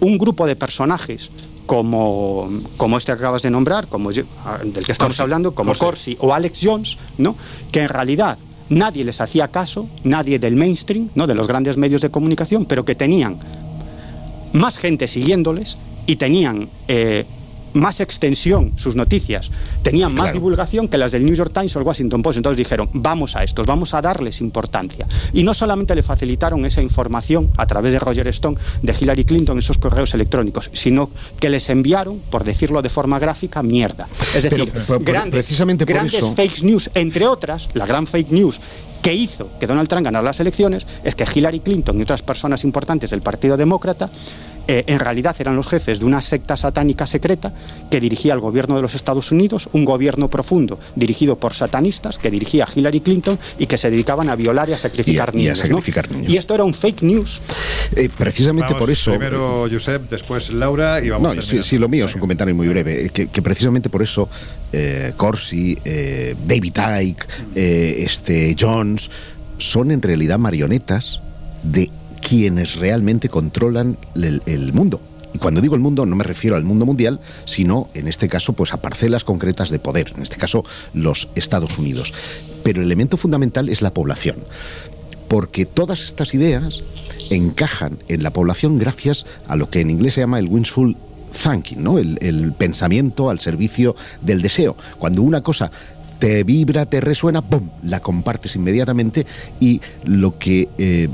[SPEAKER 11] un grupo de personajes como, como este que acabas de nombrar, como yo- ah, del que estamos
[SPEAKER 3] Corsi.
[SPEAKER 11] hablando, como
[SPEAKER 3] Corsi.
[SPEAKER 11] Corsi o Alex Jones, ¿no? que en realidad nadie les hacía caso, nadie del mainstream, ¿no? de los grandes medios de comunicación, pero que tenían más gente siguiéndoles y tenían eh, más extensión sus noticias, tenían más divulgación que las del New York Times o el Washington Post. Entonces dijeron, vamos a estos, vamos a darles importancia. Y no solamente le facilitaron esa información a través de Roger Stone, de Hillary Clinton, esos correos electrónicos, sino que les enviaron, por decirlo de forma gráfica, mierda. Es decir,
[SPEAKER 4] Pero,
[SPEAKER 11] grandes,
[SPEAKER 4] precisamente por
[SPEAKER 11] grandes
[SPEAKER 4] eso-
[SPEAKER 11] fake news, entre otras, la gran fake news que hizo que Donald Trump ganara las elecciones es que Hillary Clinton y otras personas importantes del Partido Demócrata eh, en realidad eran los jefes de una secta satánica secreta que dirigía al gobierno de los Estados Unidos, un gobierno profundo dirigido por satanistas que dirigía a Hillary Clinton y que se dedicaban a violar y a sacrificar
[SPEAKER 4] Y a- y a
[SPEAKER 11] niños. ¿no?
[SPEAKER 4] sacrificar niños.
[SPEAKER 11] Y esto era un fake news.
[SPEAKER 4] Eh, precisamente
[SPEAKER 3] Vamos,
[SPEAKER 4] por eso.
[SPEAKER 3] Primero Josep, después Laura y vamos
[SPEAKER 4] No,
[SPEAKER 3] a
[SPEAKER 4] sí, sí, lo mío es un comentario muy breve. eh, Que, que precisamente por eso eh, Corsi, eh, David Icke, eh, este Jones, son en realidad marionetas de quienes realmente controlan el, mundo. Y cuando digo el mundo no me refiero al mundo mundial, sino en este caso pues a parcelas concretas de poder, en este caso los Estados Unidos. Pero el elemento fundamental es la población porque todas estas ideas encajan en la población gracias a lo que en inglés se llama el wishful thinking, ¿no? el pensamiento al servicio del deseo. Cuando una cosa te vibra, te resuena, ¡pum!, la compartes inmediatamente y lo que eh,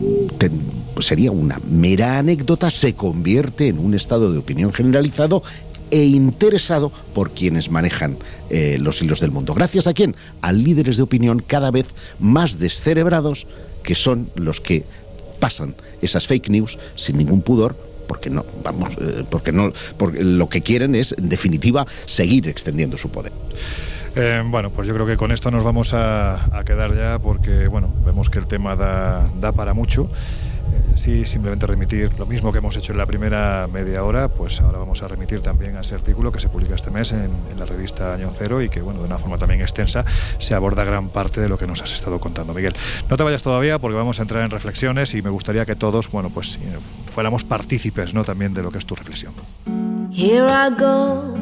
[SPEAKER 4] pues sería una mera anécdota se convierte en un estado de opinión generalizado e interesado por quienes manejan eh, los hilos del mundo. ¿Gracias a quién? A líderes de opinión cada vez más descerebrados que son los que pasan esas fake news sin ningún pudor porque no, vamos, eh, porque no, porque lo que quieren es, en definitiva, seguir extendiendo su poder.
[SPEAKER 3] Eh, bueno, pues yo creo que con esto nos vamos a, a quedar ya porque, bueno, vemos que el tema da, da para mucho. Eh, sí, simplemente remitir lo mismo que hemos hecho en la primera media hora, pues ahora vamos a remitir también a ese artículo que se publica este mes en, en la revista Año Cero y que, bueno, de una forma también extensa se aborda gran parte de lo que nos has estado contando, Miguel. No te vayas todavía porque vamos a entrar en reflexiones y me gustaría que todos, bueno, pues eh, fuéramos partícipes, ¿no? También de lo que es tu reflexión.
[SPEAKER 13] Here I go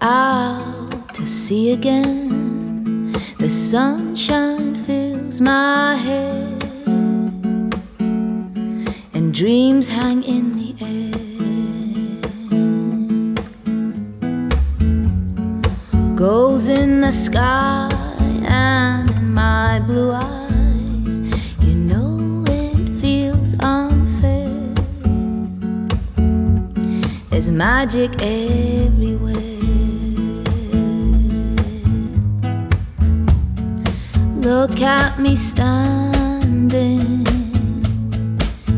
[SPEAKER 13] out to sea again. The sunshine fills my head, and dreams hang in the air. Goals in the sky and in my blue eyes. You know it feels unfair. There's magic everywhere. Look at me standing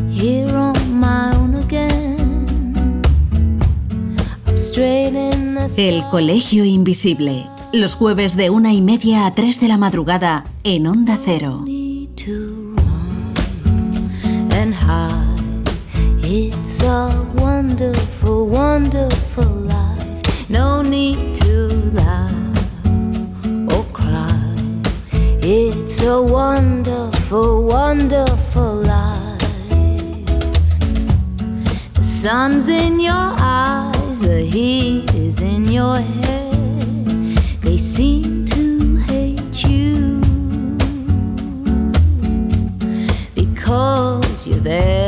[SPEAKER 13] here on my own again. I'm straight in the
[SPEAKER 2] El Colegio Invisible. Los jueves de una y media a tres de la madrugada en Onda Cero.
[SPEAKER 13] It's a wonderful, wonderful life. No need to laugh a wonderful, wonderful life. The sun's in your eyes, the heat is in your head. They seem to hate you because you're there.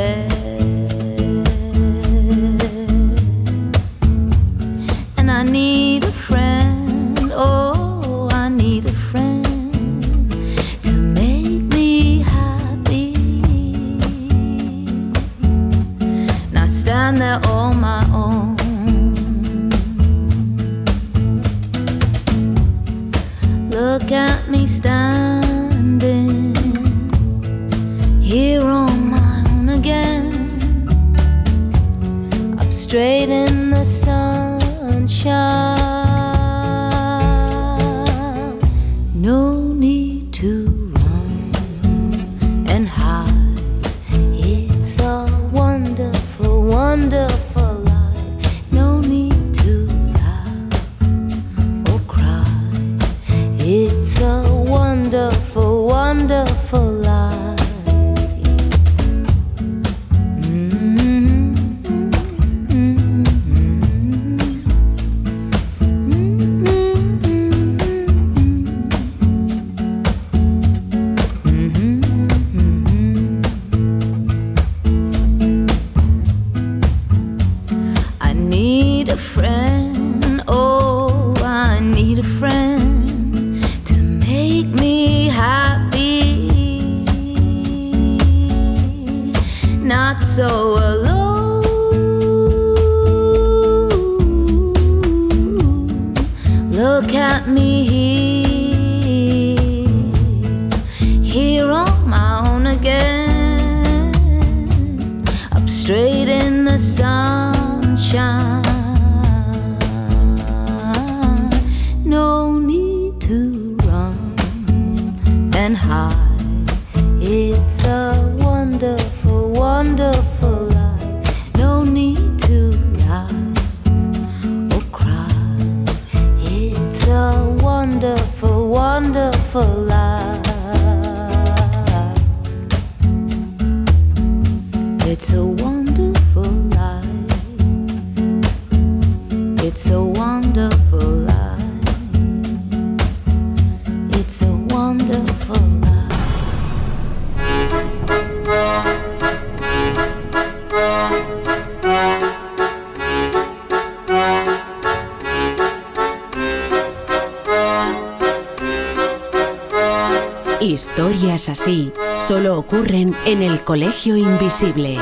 [SPEAKER 2] Historias así solo ocurren en el Colegio Invisible.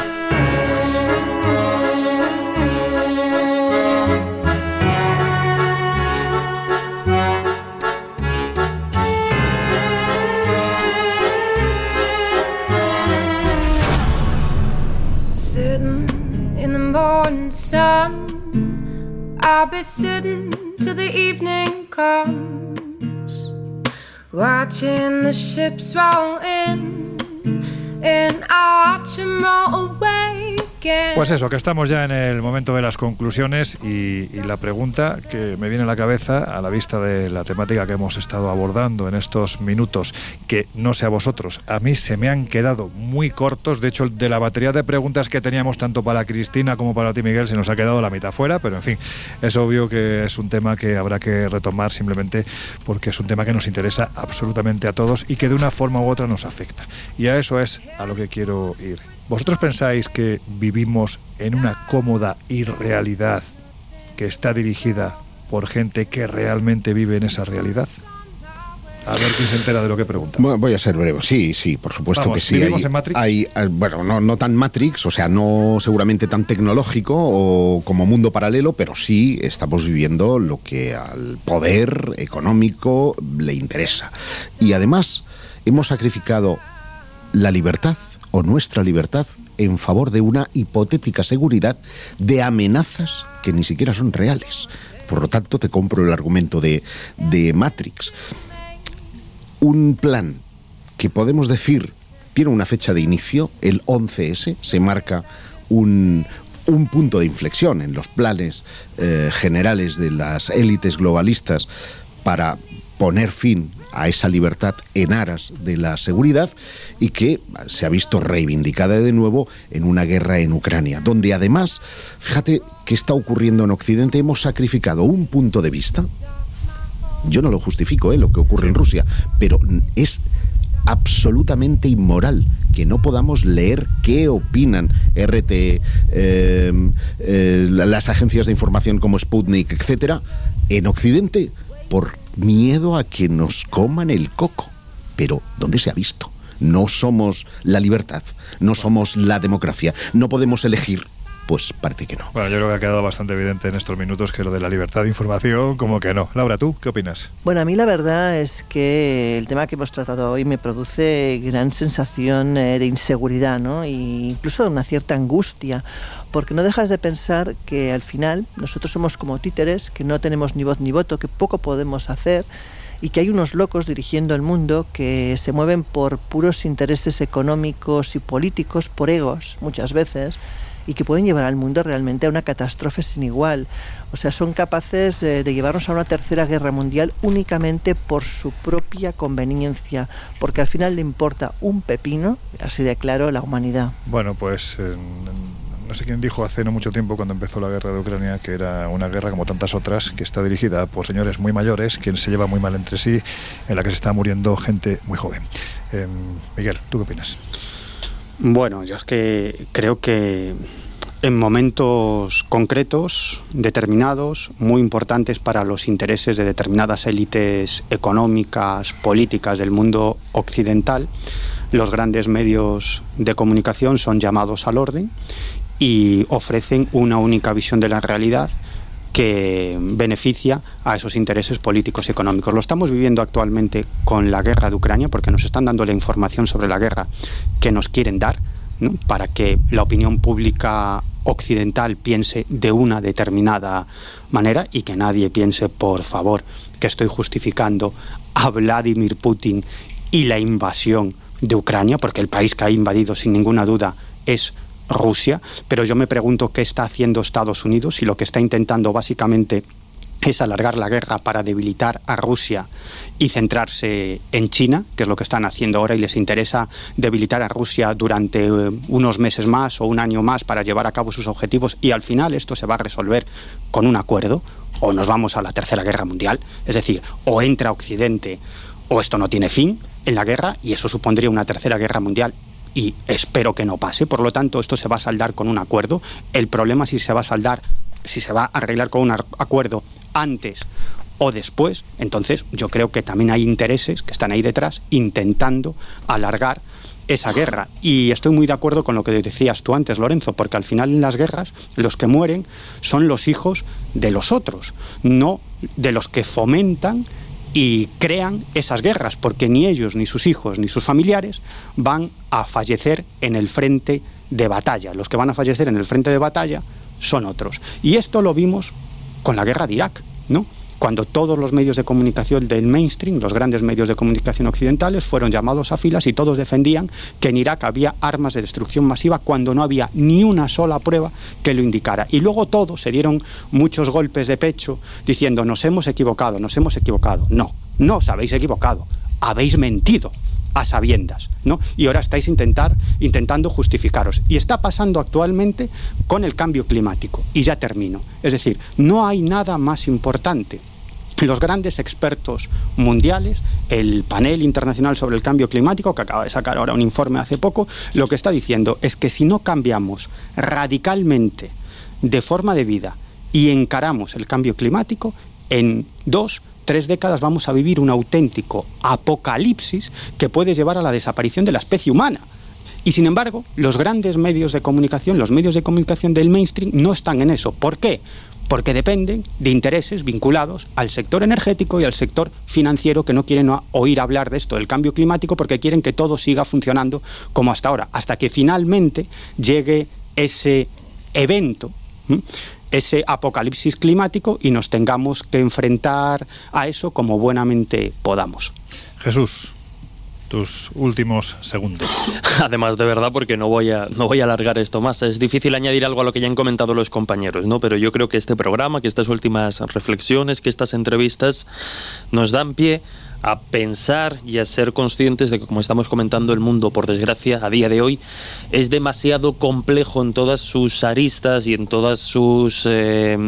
[SPEAKER 13] Sitting in the morning sun. I'll be sitting till the evening comes, watching the ships roll in, and I watch them roll away.
[SPEAKER 3] Pues eso, que estamos ya en el momento de las conclusiones y, y, la pregunta que me viene a la cabeza a la vista de la temática que hemos estado abordando en estos minutos, que no sé a vosotros, a mí se me han quedado muy cortos, de hecho de la batería de preguntas que teníamos tanto para Cristina como para ti Miguel se nos ha quedado la mitad fuera, pero en fin, es obvio que es un tema que habrá que retomar simplemente porque es un tema que nos interesa absolutamente a todos y que de una forma u otra nos afecta. Y a eso es a lo que quiero ir. ¿Vosotros pensáis que vivimos en una cómoda irrealidad que está dirigida por gente que realmente vive en esa realidad? A ver quién se entera de lo que pregunta.
[SPEAKER 4] Voy a ser breve. Sí, sí, por supuesto
[SPEAKER 3] Vamos,
[SPEAKER 4] que sí.
[SPEAKER 3] ¿vivimos en Matrix?
[SPEAKER 4] hay- hay- bueno, no, no tan Matrix, o sea, no seguramente tan tecnológico o como mundo paralelo, pero sí estamos viviendo lo que al poder económico le interesa. Y además hemos sacrificado la libertad o nuestra libertad en favor de una hipotética seguridad de amenazas que ni siquiera son reales. Por lo tanto, te compro el argumento de, de Matrix. Un plan que podemos decir tiene una fecha de inicio, el 11S, se marca un, un punto de inflexión en los planes eh, generales de las élites globalistas para poner fin a esa libertad en aras de la seguridad y que se ha visto reivindicada de nuevo en una guerra en Ucrania, donde además, fíjate qué está ocurriendo en Occidente, hemos sacrificado un punto de vista, yo no lo justifico, ¿eh? lo que ocurre en Rusia, pero es absolutamente inmoral que no podamos leer qué opinan RT, eh, eh, las agencias de información como Sputnik, etcétera, en Occidente por miedo a que nos coman el coco. Pero ¿dónde se ha visto? No somos la libertad, no somos la democracia, no podemos elegir. Pues parece que no.
[SPEAKER 3] Bueno, yo creo que ha quedado bastante evidente en estos minutos que lo de la libertad de información, como que no. Laura, ¿tú qué opinas?
[SPEAKER 6] Bueno, a mí la verdad es que el tema que hemos tratado hoy me produce gran sensación eh, de inseguridad, ¿no? E incluso de una cierta angustia, porque no dejas de pensar que al final nosotros somos como títeres, que no tenemos ni voz ni voto, que poco podemos hacer y que hay unos locos dirigiendo el mundo que se mueven por puros intereses económicos y políticos, por egos muchas veces, y que pueden llevar al mundo realmente a una catástrofe sin igual. O sea, son capaces eh, de llevarnos a una tercera guerra mundial únicamente por su propia conveniencia, porque al final le importa un pepino, así de claro, la humanidad.
[SPEAKER 3] Bueno, pues eh, no sé quién dijo hace no mucho tiempo cuando empezó la guerra de Ucrania que era una guerra como tantas otras, que está dirigida por señores muy mayores, que se lleva muy mal entre sí, en la que se está muriendo gente muy joven. Eh, Miguel, ¿tú qué opinas?
[SPEAKER 11] Bueno, yo es que creo que en momentos concretos, determinados, muy importantes para los intereses de determinadas élites económicas, políticas del mundo occidental, los grandes medios de comunicación son llamados al orden y ofrecen una única visión de la realidad que beneficia a esos intereses políticos y económicos. Lo estamos viviendo actualmente con la guerra de Ucrania porque nos están dando la información sobre la guerra que nos quieren dar para que la opinión pública occidental piense de una determinada manera y que nadie piense, por favor, que estoy justificando a Vladimir Putin y la invasión de Ucrania, porque el país que ha invadido sin ninguna duda es Rusia, pero yo me pregunto qué está haciendo Estados Unidos y lo que está intentando básicamente es alargar la guerra para debilitar a Rusia y centrarse en China, que es lo que están haciendo ahora y les interesa debilitar a Rusia durante eh, unos meses más o un año más para llevar a cabo sus objetivos y al final esto se va a resolver con un acuerdo o nos vamos a la Tercera Guerra Mundial, es decir, o entra Occidente o esto no tiene fin en la guerra y eso supondría una Tercera Guerra Mundial y espero que no pase. Por lo tanto, esto se va a saldar con un acuerdo. El problema si se va a saldar, si se va a arreglar con un acuerdo antes o después. Entonces, yo creo que también hay intereses que están ahí detrás intentando alargar esa guerra. Y estoy muy de acuerdo con lo que decías tú antes, Lorenzo, porque al final en las guerras los que mueren son los hijos de los otros, no de los que fomentan y crean esas guerras, porque ni ellos, ni sus hijos, ni sus familiares van a fallecer en el frente de batalla. Los que van a fallecer en el frente de batalla son otros. Y esto lo vimos con la guerra de Irak, ¿no? Cuando todos los medios de comunicación del mainstream, los grandes medios de comunicación occidentales, fueron llamados a filas y todos defendían que en Irak había armas de destrucción masiva cuando no había ni una sola prueba que lo indicara. Y luego todos se dieron muchos golpes de pecho diciendo nos hemos equivocado, nos hemos equivocado. No, no os habéis equivocado, habéis mentido a sabiendas, ¿no? Y ahora estáis intentar, intentando justificaros. Y está pasando actualmente con el cambio climático. Y ya termino. Es decir, no hay nada más importante los grandes expertos mundiales, el panel internacional sobre el cambio climático, que acaba de sacar ahora un informe hace poco, lo que está diciendo es que si no cambiamos radicalmente de forma de vida y encaramos el cambio climático, en dos, tres décadas vamos a vivir un auténtico apocalipsis que puede llevar a la desaparición de la especie humana. Y sin embargo, los grandes medios de comunicación, los medios de comunicación del mainstream, no están en eso. ¿Por qué? Porque dependen de intereses vinculados al sector energético y al sector financiero que no quieren oír hablar de esto del cambio climático porque quieren que todo siga funcionando como hasta ahora, hasta que finalmente llegue ese evento ese apocalipsis climático y nos tengamos que enfrentar a eso como buenamente podamos.
[SPEAKER 3] Jesús, tus últimos segundos. (laughs)
[SPEAKER 5] Además, de verdad, porque no voy a no voy a alargar esto más. Es difícil añadir algo a lo que ya han comentado los compañeros, ¿no? Pero yo creo que este programa, que estas últimas reflexiones, que estas entrevistas nos dan pie a pensar y a ser conscientes de que, como estamos comentando, el mundo, por desgracia, a día de hoy, es demasiado complejo en todas sus aristas y en todas sus, eh,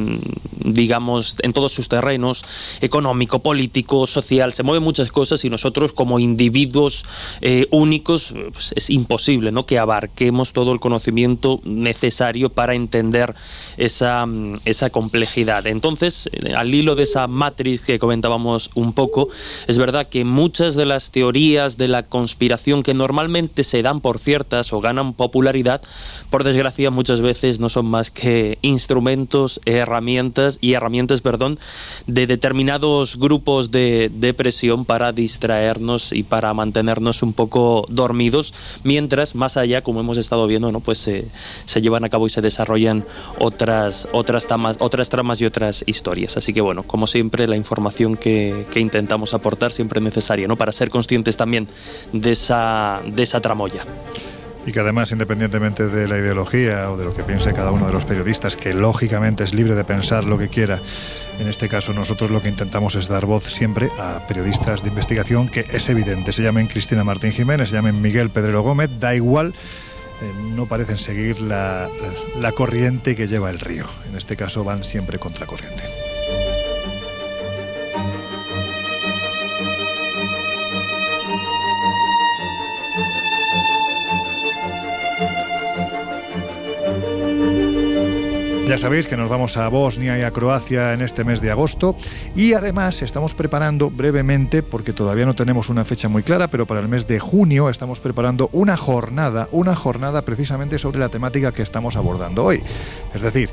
[SPEAKER 5] digamos, en todos sus terrenos, económico, político, social, se mueven muchas cosas y nosotros como individuos eh, únicos pues es imposible, ¿no? Que abarquemos todo el conocimiento necesario para entender esa, esa complejidad. Entonces, eh, al hilo de esa matriz que comentábamos un poco, es verdad que muchas de las teorías de la conspiración que normalmente se dan por ciertas o ganan popularidad, por desgracia muchas veces no son más que instrumentos, herramientas y herramientas, perdón, de determinados grupos de, presión para distraernos y para mantenernos un poco dormidos, mientras más allá, como hemos estado viendo, no, pues se, se llevan a cabo y se desarrollan otras otras tramas, otras tramas y otras historias. Así que bueno, como siempre la información que, que intentamos aportar siempre necesaria, ¿no? Para ser conscientes también de esa, de esa tramoya.
[SPEAKER 3] Y que además, independientemente de la ideología o de lo que piense cada uno de los periodistas, que lógicamente es libre de pensar lo que quiera, en este caso nosotros lo que intentamos es dar voz siempre a periodistas de investigación que es evidente, se llamen Cristina Martín Jiménez, se llamen Miguel Pedrero Gómez, da igual eh, no parecen seguir la, la corriente que lleva el río. En este caso van siempre contra Ya sabéis que nos vamos a Bosnia y a Croacia en este mes de agosto y además estamos preparando brevemente, porque todavía no tenemos una fecha muy clara, pero para el mes de junio estamos preparando una jornada, una jornada precisamente sobre la temática que estamos abordando hoy. Es decir,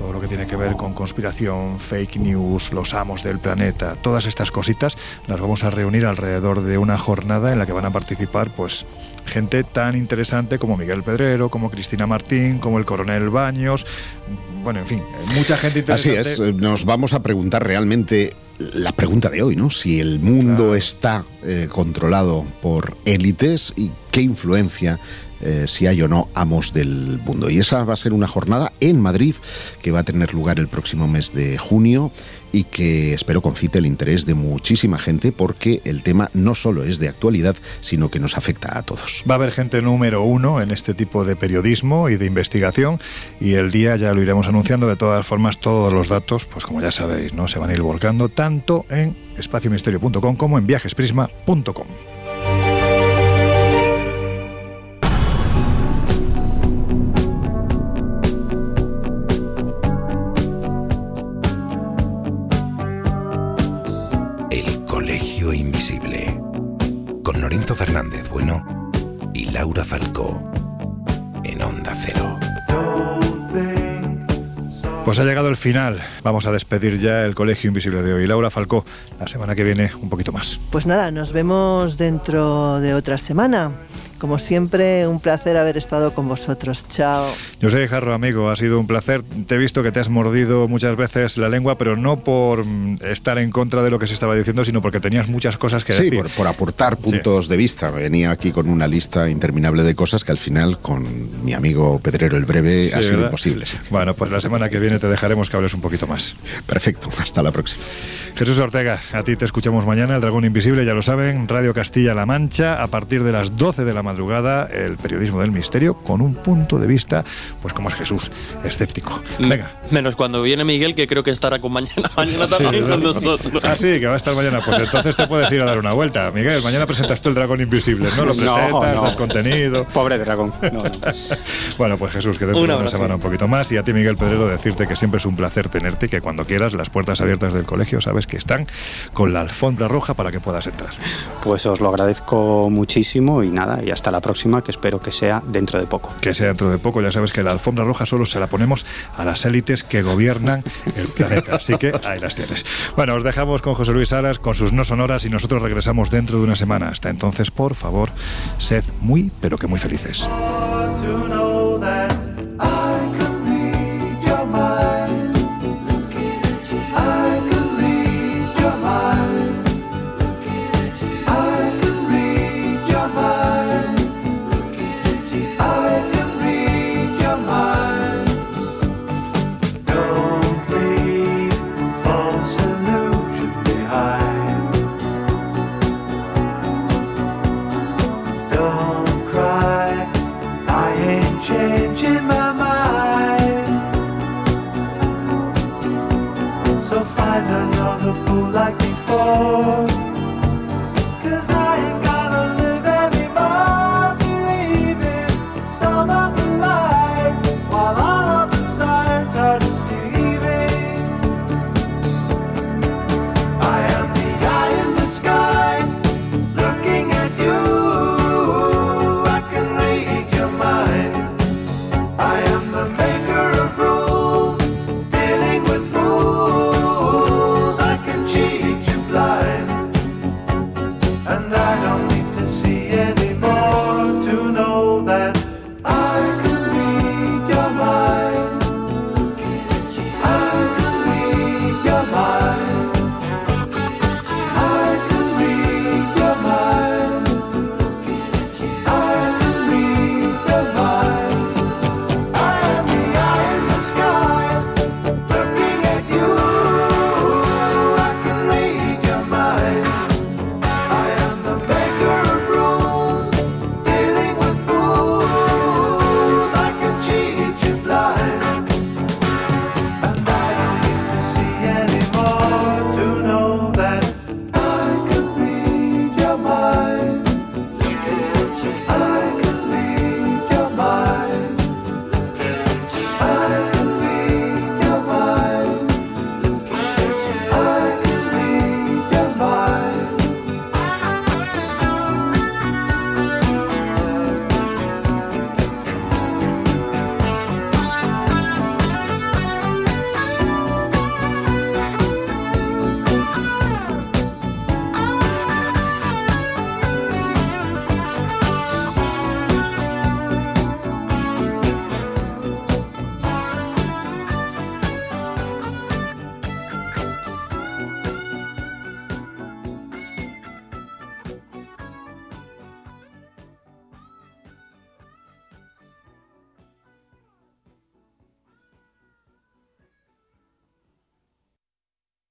[SPEAKER 3] todo lo que tiene que ver con conspiración, fake news, los amos del planeta, todas estas cositas las vamos a reunir alrededor de una jornada en la que van a participar pues gente tan interesante como Miguel Pedrero, como Cristina Martín, como el coronel Baños, bueno, en fin, mucha gente interesante.
[SPEAKER 4] Así es, nos vamos a preguntar realmente la pregunta de hoy, ¿no? Si el mundo está eh, controlado por élites y qué influencia eh, si hay o no amos del mundo. Y esa va a ser una jornada en Madrid que va a tener lugar el próximo mes de junio y que espero concite el interés de muchísima gente porque el tema no solo es de actualidad, sino que nos afecta a todos.
[SPEAKER 3] Va a haber gente número uno en este tipo de periodismo y de investigación y el día ya lo iremos anunciando. De todas formas, todos los datos, pues como ya sabéis, ¿no? se van a ir volcando tanto en espaciomisterio.com como en viajesprisma.com.
[SPEAKER 1] Fernández Bueno y Laura Falcó en Onda Cero.
[SPEAKER 3] Pues ha llegado el final. Vamos a despedir ya el Colegio Invisible de hoy. Laura Falcó, la semana que viene un poquito más.
[SPEAKER 6] Pues nada, nos vemos dentro de otra semana Como siempre, un placer haber estado con vosotros. Chao.
[SPEAKER 3] Yo soy Jarro, amigo. Ha sido un placer. Te he visto que te has mordido muchas veces la lengua, pero no por mm, estar en contra de lo que se estaba diciendo, sino porque tenías muchas cosas que decir.
[SPEAKER 4] Sí, por, aportar puntos de vista. Venía aquí con una lista interminable de cosas que al final, con mi amigo Pedrero el Breve, ha sido imposible.
[SPEAKER 3] Bueno, pues la semana que viene te dejaremos que hables un poquito más.
[SPEAKER 4] Perfecto. Hasta la próxima.
[SPEAKER 3] Jesús Ortega, a ti te escuchamos mañana. El Dragón Invisible, ya lo saben, Radio Castilla-La Mancha, a partir de las 12 de la madrugada, el periodismo del misterio, con un punto de vista, pues como es Jesús, escéptico. Venga.
[SPEAKER 5] Menos cuando viene Miguel, que creo que estará con mañana, (laughs) mañana también con nosotros.
[SPEAKER 3] Ah, sí, que va a estar mañana. Pues entonces te puedes ir a dar una vuelta. Miguel, mañana presentas tú el Dragón Invisible, ¿no? Lo presentas, no, das contenido.
[SPEAKER 11] Pobre dragón. (laughs)
[SPEAKER 3] bueno, pues Jesús, que dentro de una semana un poquito más. Y a ti, Miguel Pedrero, decirte que siempre es un placer tenerte y que cuando quieras, las puertas abiertas del colegio, sabes que están con la alfombra roja para que puedas entrar.
[SPEAKER 11] Pues os lo agradezco muchísimo y nada, y hasta la próxima, que espero que sea dentro de poco.
[SPEAKER 3] Que sea dentro de poco, ya sabes que la alfombra roja solo se la ponemos a las élites que gobiernan el planeta, así que ahí las tienes. Bueno, os dejamos con José Luis Salas, con sus no sonoras, y nosotros regresamos dentro de una semana. Hasta entonces, por favor, sed muy, pero que muy felices.